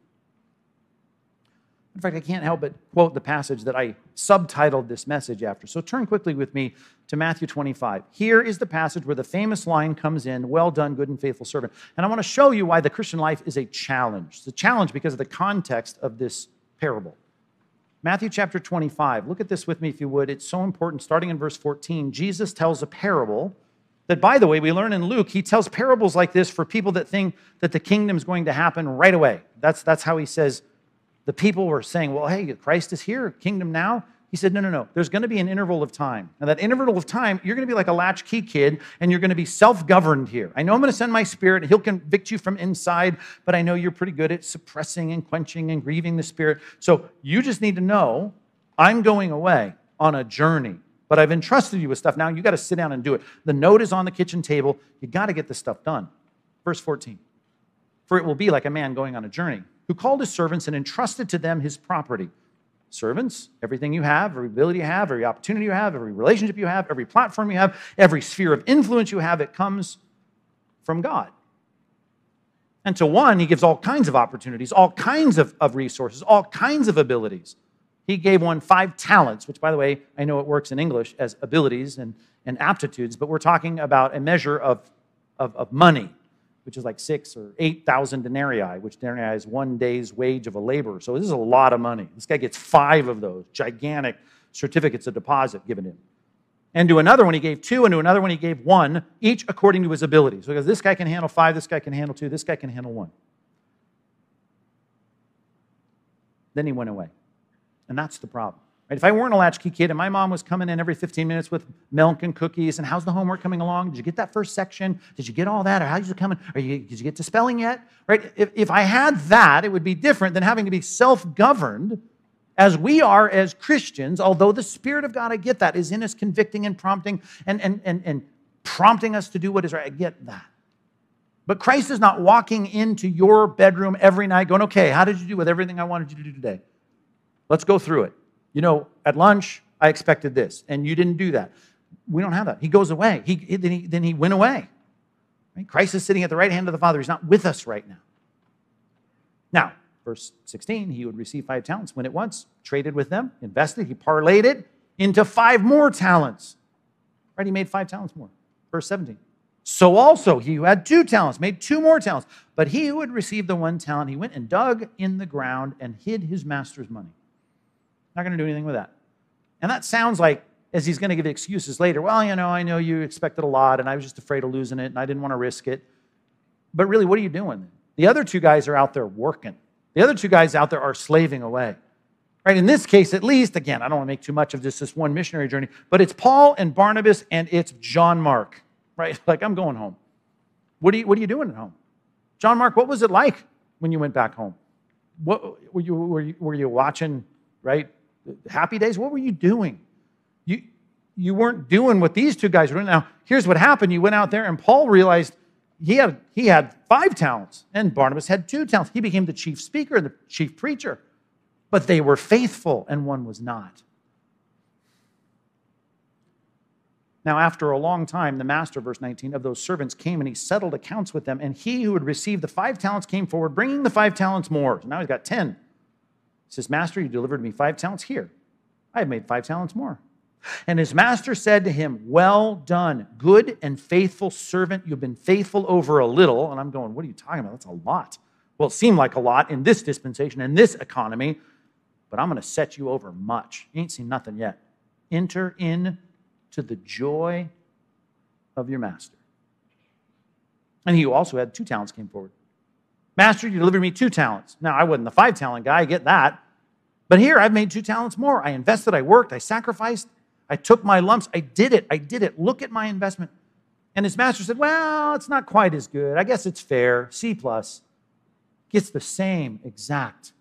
In fact, I can't help but quote the passage that I subtitled this message after. So turn quickly with me to Matthew 25. Here is the passage where the famous line comes in Well done, good and faithful servant. And I want to show you why the Christian life is a challenge. It's a challenge because of the context of this parable. Matthew chapter 25. Look at this with me if you would. It's so important. Starting in verse 14, Jesus tells a parable that, by the way, we learn in Luke, he tells parables like this for people that think that the kingdom is going to happen right away. That's, that's how he says the people were saying, well, hey, Christ is here, kingdom now. He said, no, no, no. There's going to be an interval of time. And that interval of time, you're going to be like a latchkey kid and you're going to be self governed here. I know I'm going to send my spirit. He'll convict you from inside, but I know you're pretty good at suppressing and quenching and grieving the spirit. So you just need to know I'm going away on a journey, but I've entrusted you with stuff. Now you got to sit down and do it. The note is on the kitchen table. You got to get this stuff done. Verse 14. For it will be like a man going on a journey who called his servants and entrusted to them his property. Servants, everything you have, every ability you have, every opportunity you have, every relationship you have, every platform you have, every sphere of influence you have, it comes from God. And to one, he gives all kinds of opportunities, all kinds of, of resources, all kinds of abilities. He gave one five talents, which, by the way, I know it works in English as abilities and, and aptitudes, but we're talking about a measure of, of, of money which is like six or 8,000 denarii, which denarii is one day's wage of a laborer. So this is a lot of money. This guy gets five of those gigantic certificates of deposit given him. And to another one, he gave two, and to another one, he gave one, each according to his ability. So because this guy can handle five, this guy can handle two, this guy can handle one. Then he went away. And that's the problem. Right? If I weren't a latchkey kid and my mom was coming in every 15 minutes with milk and cookies, and how's the homework coming along? Did you get that first section? Did you get all that? Or how's it coming? Are you, did you get to spelling yet? Right? If, if I had that, it would be different than having to be self governed as we are as Christians, although the Spirit of God, I get that, is in us convicting and prompting and, and, and, and prompting us to do what is right. I get that. But Christ is not walking into your bedroom every night going, okay, how did you do with everything I wanted you to do today? Let's go through it you know, at lunch, I expected this, and you didn't do that. We don't have that. He goes away. He, then, he, then he went away. Right? Christ is sitting at the right hand of the Father. He's not with us right now. Now, verse 16, he would receive five talents, went at once, traded with them, invested, he parlayed it into five more talents. Right? He made five talents more. Verse 17. So also he who had two talents made two more talents. But he who had received the one talent, he went and dug in the ground and hid his master's money. Not going to do anything with that. And that sounds like, as he's going to give excuses later, well, you know, I know you expected a lot and I was just afraid of losing it and I didn't want to risk it. But really, what are you doing? The other two guys are out there working. The other two guys out there are slaving away. Right? In this case, at least, again, I don't want to make too much of this, this one missionary journey, but it's Paul and Barnabas and it's John Mark. Right? [laughs] Like, I'm going home. What are you, what are you doing at home? John Mark, what was it like when you went back home? What, were, you, were, you, were you watching, right? Happy days? What were you doing? You, you weren't doing what these two guys were doing. Now, here's what happened. You went out there, and Paul realized he had, he had five talents, and Barnabas had two talents. He became the chief speaker and the chief preacher. But they were faithful, and one was not. Now, after a long time, the master, verse 19, of those servants came and he settled accounts with them. And he who had received the five talents came forward, bringing the five talents more. So now he's got 10. Says, Master, you delivered me five talents. Here, I have made five talents more. And his master said to him, Well done, good and faithful servant. You've been faithful over a little. And I'm going, What are you talking about? That's a lot. Well, it seemed like a lot in this dispensation, in this economy, but I'm going to set you over much. You ain't seen nothing yet. Enter in to the joy of your master. And he who also had two talents came forward. Master, you delivered me two talents. Now, I wasn't the five talent guy, I get that. But here, I've made two talents more. I invested, I worked, I sacrificed, I took my lumps, I did it, I did it. Look at my investment. And his master said, Well, it's not quite as good. I guess it's fair. C plus gets the same exact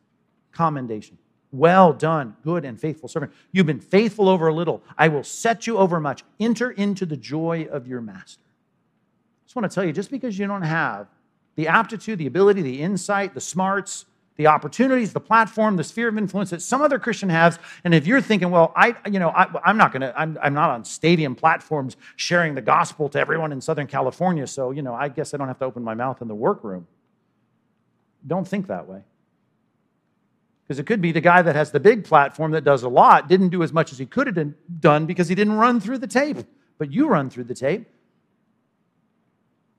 commendation. Well done, good and faithful servant. You've been faithful over a little. I will set you over much. Enter into the joy of your master. I just want to tell you just because you don't have the aptitude, the ability, the insight, the smarts, the opportunities, the platform, the sphere of influence that some other Christian has. And if you're thinking, well, I, you know, I, am not going to, I'm, I'm not on stadium platforms sharing the gospel to everyone in Southern California, so, you know, I guess I don't have to open my mouth in the workroom. Don't think that way. Because it could be the guy that has the big platform that does a lot didn't do as much as he could have done because he didn't run through the tape. But you run through the tape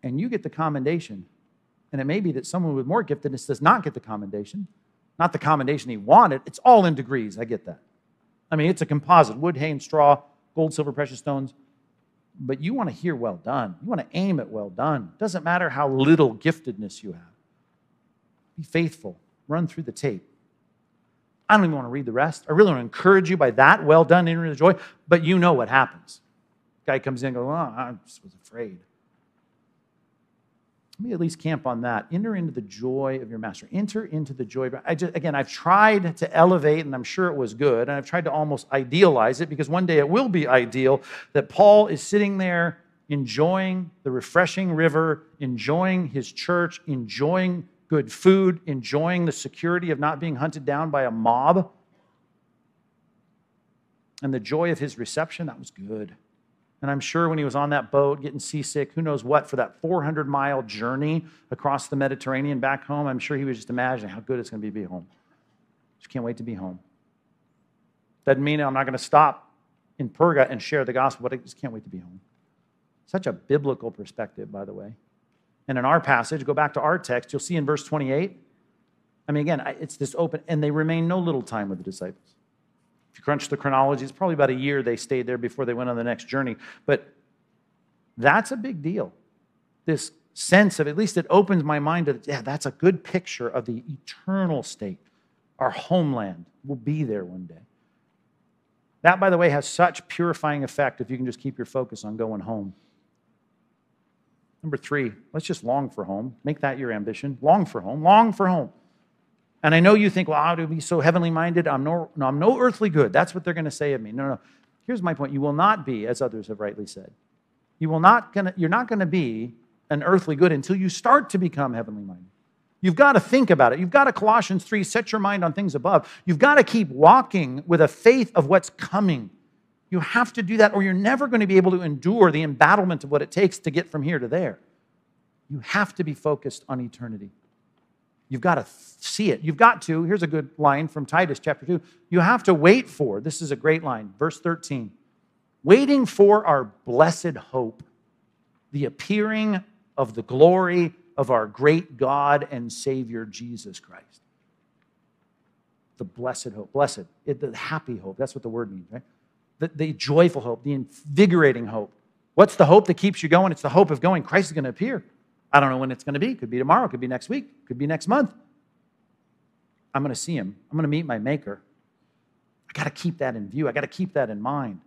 and you get the commendation. And it may be that someone with more giftedness does not get the commendation, not the commendation he wanted. It's all in degrees. I get that. I mean, it's a composite wood, hay, and straw, gold, silver, precious stones. But you want to hear well done. You want to aim at well done. It doesn't matter how little giftedness you have. Be faithful. Run through the tape. I don't even want to read the rest. I really want to encourage you by that. Well done, entering the joy. But you know what happens. Guy comes in and goes, oh, I just was afraid. Let me at least camp on that. Enter into the joy of your master. Enter into the joy. Of, I just, again, I've tried to elevate, and I'm sure it was good, and I've tried to almost idealize it because one day it will be ideal that Paul is sitting there enjoying the refreshing river, enjoying his church, enjoying good food, enjoying the security of not being hunted down by a mob. And the joy of his reception, that was good. And I'm sure when he was on that boat getting seasick, who knows what, for that 400 mile journey across the Mediterranean back home, I'm sure he was just imagining how good it's going to be to be home. Just can't wait to be home. Doesn't mean I'm not going to stop in Perga and share the gospel, but I just can't wait to be home. Such a biblical perspective, by the way. And in our passage, go back to our text, you'll see in verse 28. I mean, again, it's this open, and they remain no little time with the disciples. If you crunch the chronology, it's probably about a year they stayed there before they went on the next journey. But that's a big deal. This sense of, at least it opens my mind to, yeah, that's a good picture of the eternal state. Our homeland will be there one day. That, by the way, has such purifying effect if you can just keep your focus on going home. Number three, let's just long for home. Make that your ambition. Long for home. Long for home. And I know you think, well, to be so heavenly minded? I'm no, no, I'm no earthly good. That's what they're going to say of me. No, no. Here's my point. You will not be, as others have rightly said. You will not gonna, you're not going to be an earthly good until you start to become heavenly minded. You've got to think about it. You've got to, Colossians 3, set your mind on things above. You've got to keep walking with a faith of what's coming. You have to do that, or you're never going to be able to endure the embattlement of what it takes to get from here to there. You have to be focused on eternity. You've got to see it. You've got to, here's a good line from Titus chapter 2. You have to wait for, this is a great line, verse 13, waiting for our blessed hope, the appearing of the glory of our great God and Savior Jesus Christ. The blessed hope, blessed, the happy hope. That's what the word means, right? The, the joyful hope, the invigorating hope. What's the hope that keeps you going? It's the hope of going. Christ is going to appear. I don't know when it's going to be. Could be tomorrow, could be next week, could be next month. I'm going to see him. I'm going to meet my maker. I got to keep that in view. I got to keep that in mind.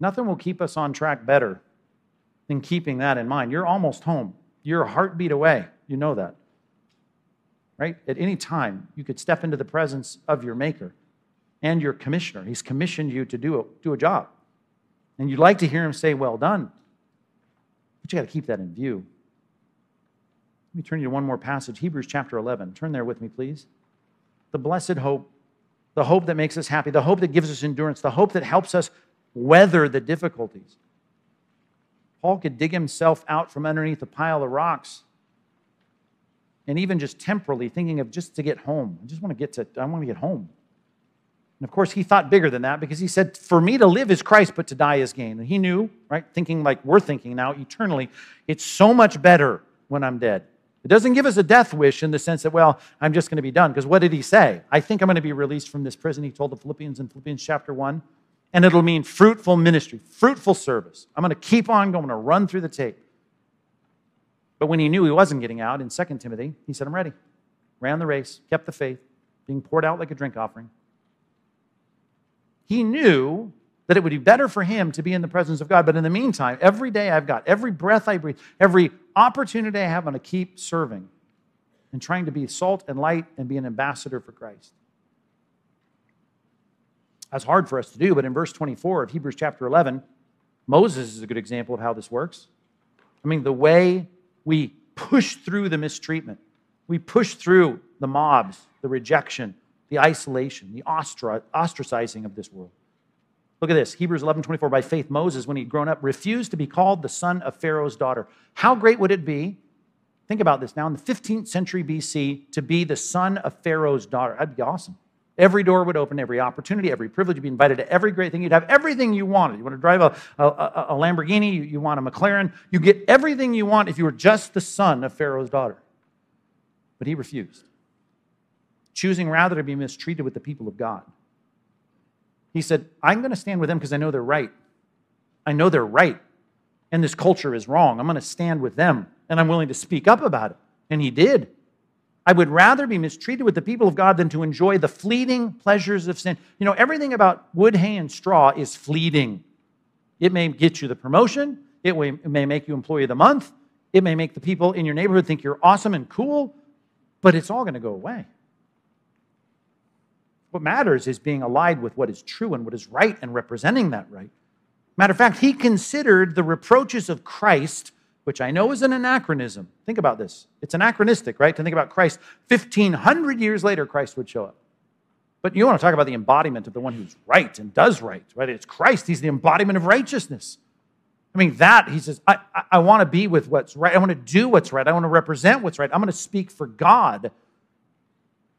Nothing will keep us on track better than keeping that in mind. You're almost home. You're a heartbeat away. You know that. Right? At any time, you could step into the presence of your maker and your commissioner. He's commissioned you to do a, do a job. And you'd like to hear him say, Well done. But you got to keep that in view. Let me turn you to one more passage Hebrews chapter 11. Turn there with me, please. The blessed hope, the hope that makes us happy, the hope that gives us endurance, the hope that helps us weather the difficulties. Paul could dig himself out from underneath a pile of rocks and even just temporally thinking of just to get home. I just want to get to, I want to get home. And of course, he thought bigger than that because he said, For me to live is Christ, but to die is gain. And he knew, right, thinking like we're thinking now eternally, it's so much better when I'm dead. It doesn't give us a death wish in the sense that, well, I'm just going to be done. Because what did he say? I think I'm going to be released from this prison, he told the Philippians in Philippians chapter 1. And it'll mean fruitful ministry, fruitful service. I'm going to keep on going, to run through the tape. But when he knew he wasn't getting out in 2 Timothy, he said, I'm ready. Ran the race, kept the faith, being poured out like a drink offering. He knew that it would be better for him to be in the presence of God. But in the meantime, every day I've got, every breath I breathe, every opportunity I have, I'm going to keep serving and trying to be salt and light and be an ambassador for Christ. That's hard for us to do, but in verse 24 of Hebrews chapter 11, Moses is a good example of how this works. I mean, the way we push through the mistreatment, we push through the mobs, the rejection, the isolation, the ostracizing of this world. Look at this Hebrews 11 24. By faith, Moses, when he'd grown up, refused to be called the son of Pharaoh's daughter. How great would it be? Think about this now in the 15th century BC to be the son of Pharaoh's daughter. That'd be awesome. Every door would open, every opportunity, every privilege. You'd be invited to every great thing. You'd have everything you wanted. You want to drive a, a, a Lamborghini, you, you want a McLaren. You get everything you want if you were just the son of Pharaoh's daughter. But he refused choosing rather to be mistreated with the people of God. He said, I'm going to stand with them because I know they're right. I know they're right. And this culture is wrong. I'm going to stand with them. And I'm willing to speak up about it. And he did. I would rather be mistreated with the people of God than to enjoy the fleeting pleasures of sin. You know, everything about wood, hay, and straw is fleeting. It may get you the promotion, it may make you employee of the month, it may make the people in your neighborhood think you're awesome and cool, but it's all going to go away. What matters is being allied with what is true and what is right and representing that right. Matter of fact, he considered the reproaches of Christ, which I know is an anachronism. Think about this. It's anachronistic, right? To think about Christ. 1,500 years later, Christ would show up. But you want to talk about the embodiment of the one who's right and does right, right? It's Christ. He's the embodiment of righteousness. I mean, that, he says, I, I, I want to be with what's right. I want to do what's right. I want to represent what's right. I'm going to speak for God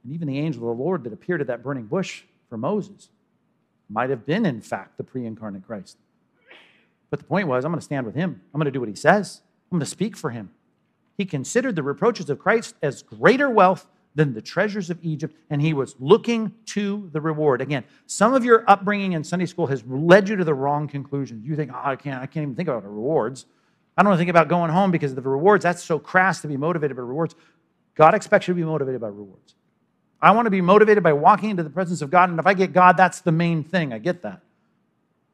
and even the angel of the Lord that appeared at that burning bush for Moses might have been, in fact, the pre incarnate Christ. But the point was, I'm going to stand with him. I'm going to do what he says. I'm going to speak for him. He considered the reproaches of Christ as greater wealth than the treasures of Egypt, and he was looking to the reward. Again, some of your upbringing in Sunday school has led you to the wrong conclusions. You think, oh, I can't, I can't even think about the rewards. I don't want to think about going home because of the rewards. That's so crass to be motivated by rewards. God expects you to be motivated by rewards. I want to be motivated by walking into the presence of God. And if I get God, that's the main thing. I get that.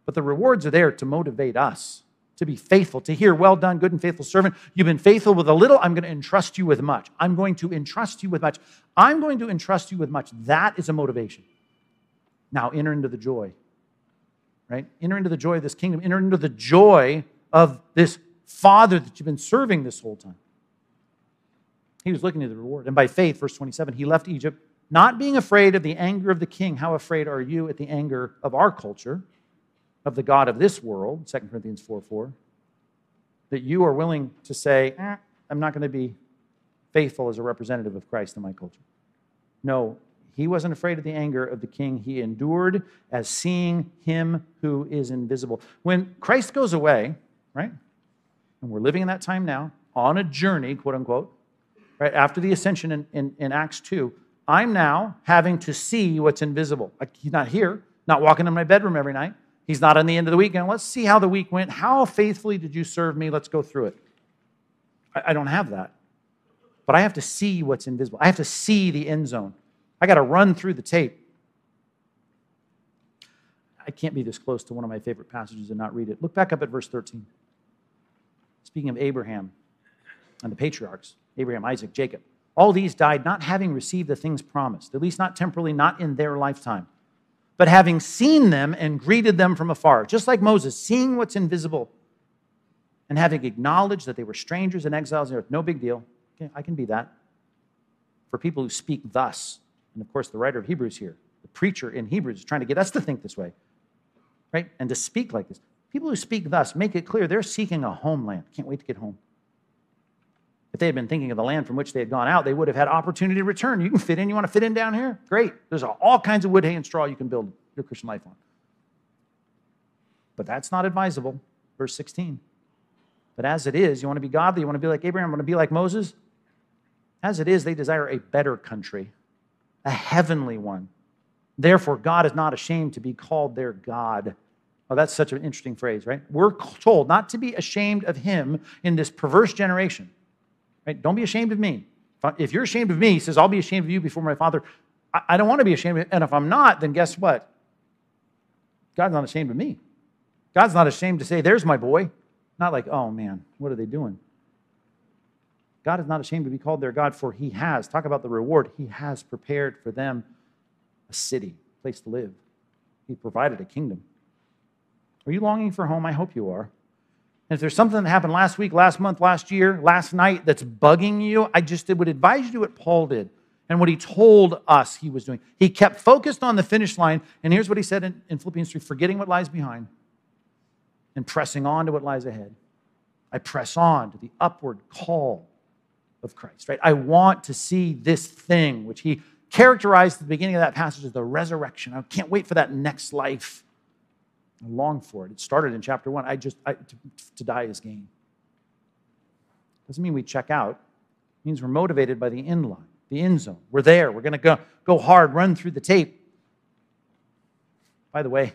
But the rewards are there to motivate us to be faithful, to hear, well done, good and faithful servant. You've been faithful with a little. I'm going to entrust you with much. I'm going to entrust you with much. I'm going to entrust you with much. That is a motivation. Now enter into the joy, right? Enter into the joy of this kingdom. Enter into the joy of this Father that you've been serving this whole time. He was looking at the reward. And by faith, verse 27, he left Egypt not being afraid of the anger of the king. How afraid are you at the anger of our culture? of the God of this world, 2 Corinthians 4 4, that you are willing to say, eh, I'm not going to be faithful as a representative of Christ in my culture. No, he wasn't afraid of the anger of the king. He endured as seeing him who is invisible. When Christ goes away, right? And we're living in that time now, on a journey, quote unquote, right? After the ascension in, in, in Acts 2, I'm now having to see what's invisible. Like he's not here, not walking in my bedroom every night. He's not on the end of the week let's see how the week went. How faithfully did you serve me? Let's go through it. I, I don't have that. But I have to see what's invisible. I have to see the end zone. I got to run through the tape. I can't be this close to one of my favorite passages and not read it. Look back up at verse 13. Speaking of Abraham and the patriarchs Abraham, Isaac, Jacob. All these died not having received the things promised, at least not temporally, not in their lifetime, but having seen them and greeted them from afar, just like Moses, seeing what's invisible and having acknowledged that they were strangers and exiles on earth. No big deal. Okay, I can be that. For people who speak thus, and of course, the writer of Hebrews here, the preacher in Hebrews is trying to get us to think this way, right? And to speak like this. People who speak thus make it clear they're seeking a homeland. Can't wait to get home. If they had been thinking of the land from which they had gone out, they would have had opportunity to return. You can fit in. You want to fit in down here? Great. There's all kinds of wood, hay, and straw you can build your Christian life on. But that's not advisable. Verse 16. But as it is, you want to be godly, you want to be like Abraham, you want to be like Moses. As it is, they desire a better country, a heavenly one. Therefore, God is not ashamed to be called their God. Oh, that's such an interesting phrase, right? We're told not to be ashamed of him in this perverse generation. Right? Don't be ashamed of me. If you're ashamed of me, he says, I'll be ashamed of you before my Father. I don't want to be ashamed. Of, and if I'm not, then guess what? God's not ashamed of me. God's not ashamed to say, There's my boy. Not like, oh man, what are they doing? God is not ashamed to be called their God, for he has, talk about the reward, he has prepared for them a city, a place to live. He provided a kingdom. Are you longing for home? I hope you are. And if there's something that happened last week, last month, last year, last night that's bugging you, I just would advise you to do what Paul did and what he told us he was doing. He kept focused on the finish line. And here's what he said in, in Philippians 3 forgetting what lies behind and pressing on to what lies ahead. I press on to the upward call of Christ, right? I want to see this thing, which he characterized at the beginning of that passage as the resurrection. I can't wait for that next life. I long for it. It started in chapter one. I just, I, to, to die is gain. Doesn't mean we check out. It means we're motivated by the end line, the end zone. We're there. We're going to go, go hard, run through the tape. By the way,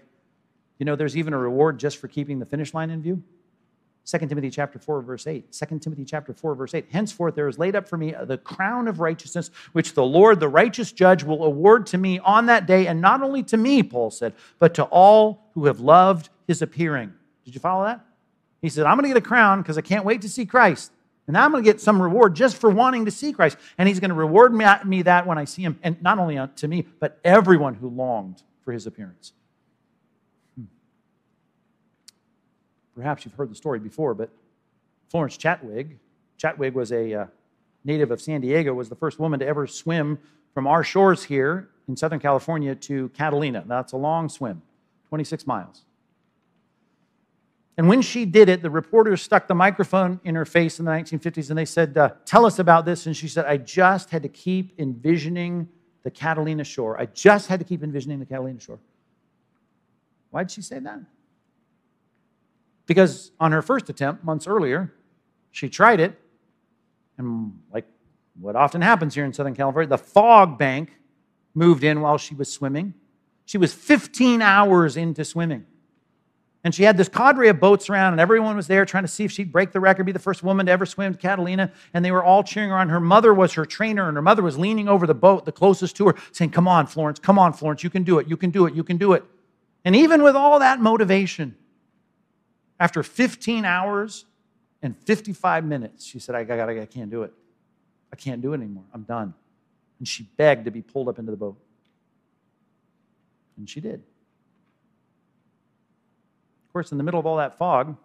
you know there's even a reward just for keeping the finish line in view? 2 Timothy chapter 4, verse 8. 2 Timothy chapter 4, verse 8. Henceforth there is laid up for me the crown of righteousness, which the Lord, the righteous judge, will award to me on that day, and not only to me, Paul said, but to all who have loved his appearing. Did you follow that? He said, I'm going to get a crown because I can't wait to see Christ. And I'm going to get some reward just for wanting to see Christ. And he's going to reward me, me that when I see him, and not only uh, to me, but everyone who longed for his appearance. Perhaps you've heard the story before, but Florence Chadwick, Chadwick was a uh, native of San Diego, was the first woman to ever swim from our shores here in Southern California to Catalina. That's a long swim, 26 miles. And when she did it, the reporters stuck the microphone in her face in the 1950s and they said, uh, Tell us about this. And she said, I just had to keep envisioning the Catalina shore. I just had to keep envisioning the Catalina shore. Why did she say that? Because on her first attempt, months earlier, she tried it, and like what often happens here in Southern California, the fog bank moved in while she was swimming. She was 15 hours into swimming. And she had this cadre of boats around, and everyone was there trying to see if she'd break the record, be the first woman to ever swim to Catalina. And they were all cheering her on. Her mother was her trainer, and her mother was leaning over the boat, the closest to her, saying, Come on, Florence, come on, Florence, you can do it, you can do it, you can do it. And even with all that motivation, after 15 hours and 55 minutes, she said, I, got, I can't do it. I can't do it anymore. I'm done. And she begged to be pulled up into the boat. And she did. Of course, in the middle of all that fog,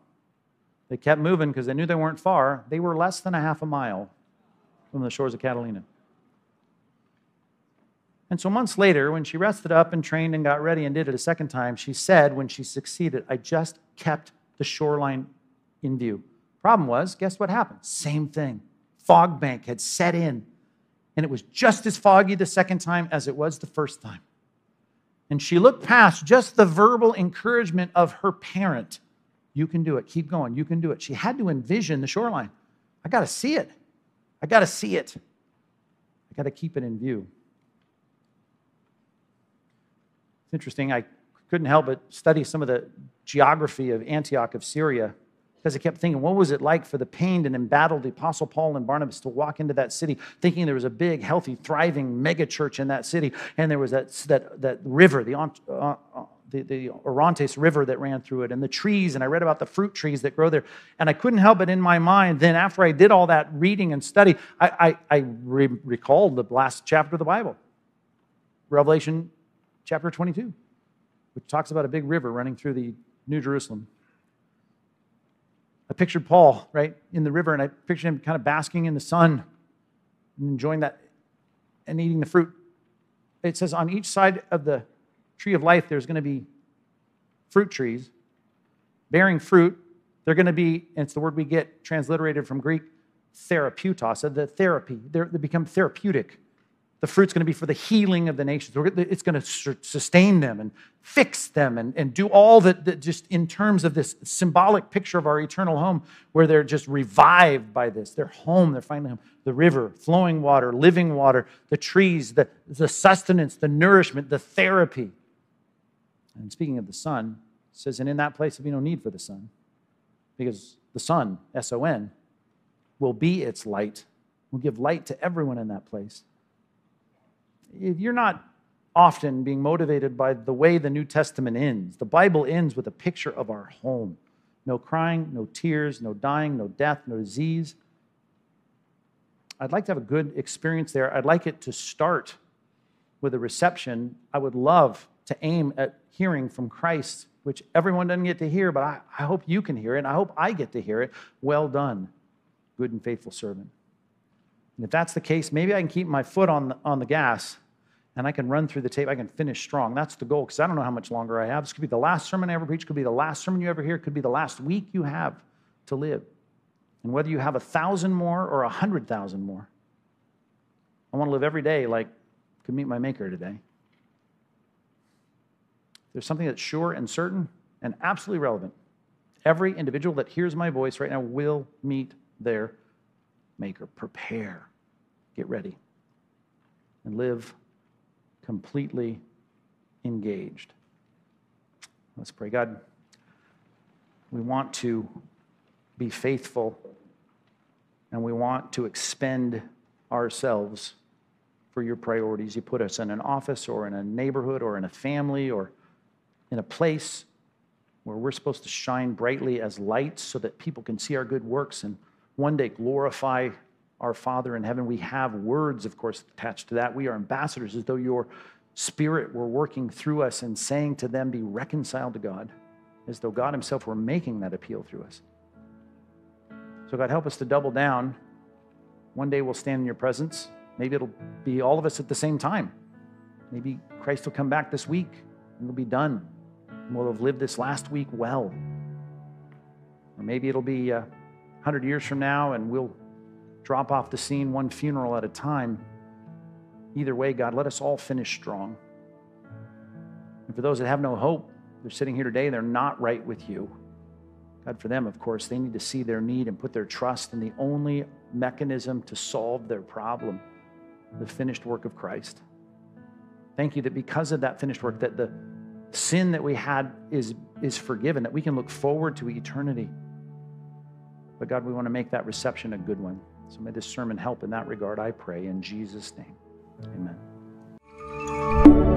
they kept moving because they knew they weren't far. They were less than a half a mile from the shores of Catalina. And so months later, when she rested up and trained and got ready and did it a second time, she said when she succeeded, I just kept the shoreline in view. Problem was, guess what happened? Same thing. Fog bank had set in, and it was just as foggy the second time as it was the first time. And she looked past just the verbal encouragement of her parent. You can do it. Keep going. You can do it. She had to envision the shoreline. I got to see it. I got to see it. I got to keep it in view. It's interesting. I couldn't help but study some of the geography of Antioch of Syria because I kept thinking, what was it like for the pained and embattled Apostle Paul and Barnabas to walk into that city, thinking there was a big, healthy, thriving mega church in that city, and there was that, that, that river, the, uh, uh, the, the Orontes River that ran through it, and the trees, and I read about the fruit trees that grow there. And I couldn't help but in my mind, then after I did all that reading and study, I, I, I re- recalled the last chapter of the Bible, Revelation chapter 22, which talks about a big river running through the New Jerusalem. I pictured Paul, right, in the river, and I pictured him kind of basking in the sun and enjoying that and eating the fruit. It says on each side of the tree of life, there's going to be fruit trees bearing fruit. They're going to be, and it's the word we get transliterated from Greek, therapeutos, the therapy. They're, they become therapeutic. The fruit's going to be for the healing of the nations. It's going to sustain them and fix them and, and do all that, that, just in terms of this symbolic picture of our eternal home, where they're just revived by this. They're home, they're finally home. The river, flowing water, living water, the trees, the, the sustenance, the nourishment, the therapy. And speaking of the sun, says, And in that place, there'll be no need for the sun, because the sun, S O N, will be its light, will give light to everyone in that place if you're not often being motivated by the way the New Testament ends, the Bible ends with a picture of our home. No crying, no tears, no dying, no death, no disease. I'd like to have a good experience there. I'd like it to start with a reception. I would love to aim at hearing from Christ, which everyone doesn't get to hear, but I, I hope you can hear it, and I hope I get to hear it. Well done, good and faithful servant. And if that's the case, maybe I can keep my foot on the, on the gas and I can run through the tape. I can finish strong. That's the goal because I don't know how much longer I have. This could be the last sermon I ever preach, could be the last sermon you ever hear, could be the last week you have to live. And whether you have a thousand more or a hundred thousand more, I want to live every day like I could meet my Maker today. There's something that's sure and certain and absolutely relevant. Every individual that hears my voice right now will meet their maker. Prepare, get ready, and live completely engaged. Let's pray. God, we want to be faithful and we want to expend ourselves for your priorities. You put us in an office or in a neighborhood or in a family or in a place where we're supposed to shine brightly as lights so that people can see our good works and one day glorify our Father in heaven. We have words, of course, attached to that. We are ambassadors as though your Spirit were working through us and saying to them, Be reconciled to God, as though God Himself were making that appeal through us. So, God, help us to double down. One day we'll stand in your presence. Maybe it'll be all of us at the same time. Maybe Christ will come back this week and it'll be done. And we'll have lived this last week well. Or maybe it'll be uh, 100 years from now and we'll drop off the scene one funeral at a time. Either way, God, let us all finish strong. And for those that have no hope, they're sitting here today, they're not right with you. God, for them, of course, they need to see their need and put their trust in the only mechanism to solve their problem the finished work of Christ. Thank you that because of that finished work, that the sin that we had is, is forgiven, that we can look forward to eternity. But God, we want to make that reception a good one. So may this sermon help in that regard, I pray, in Jesus' name. Amen.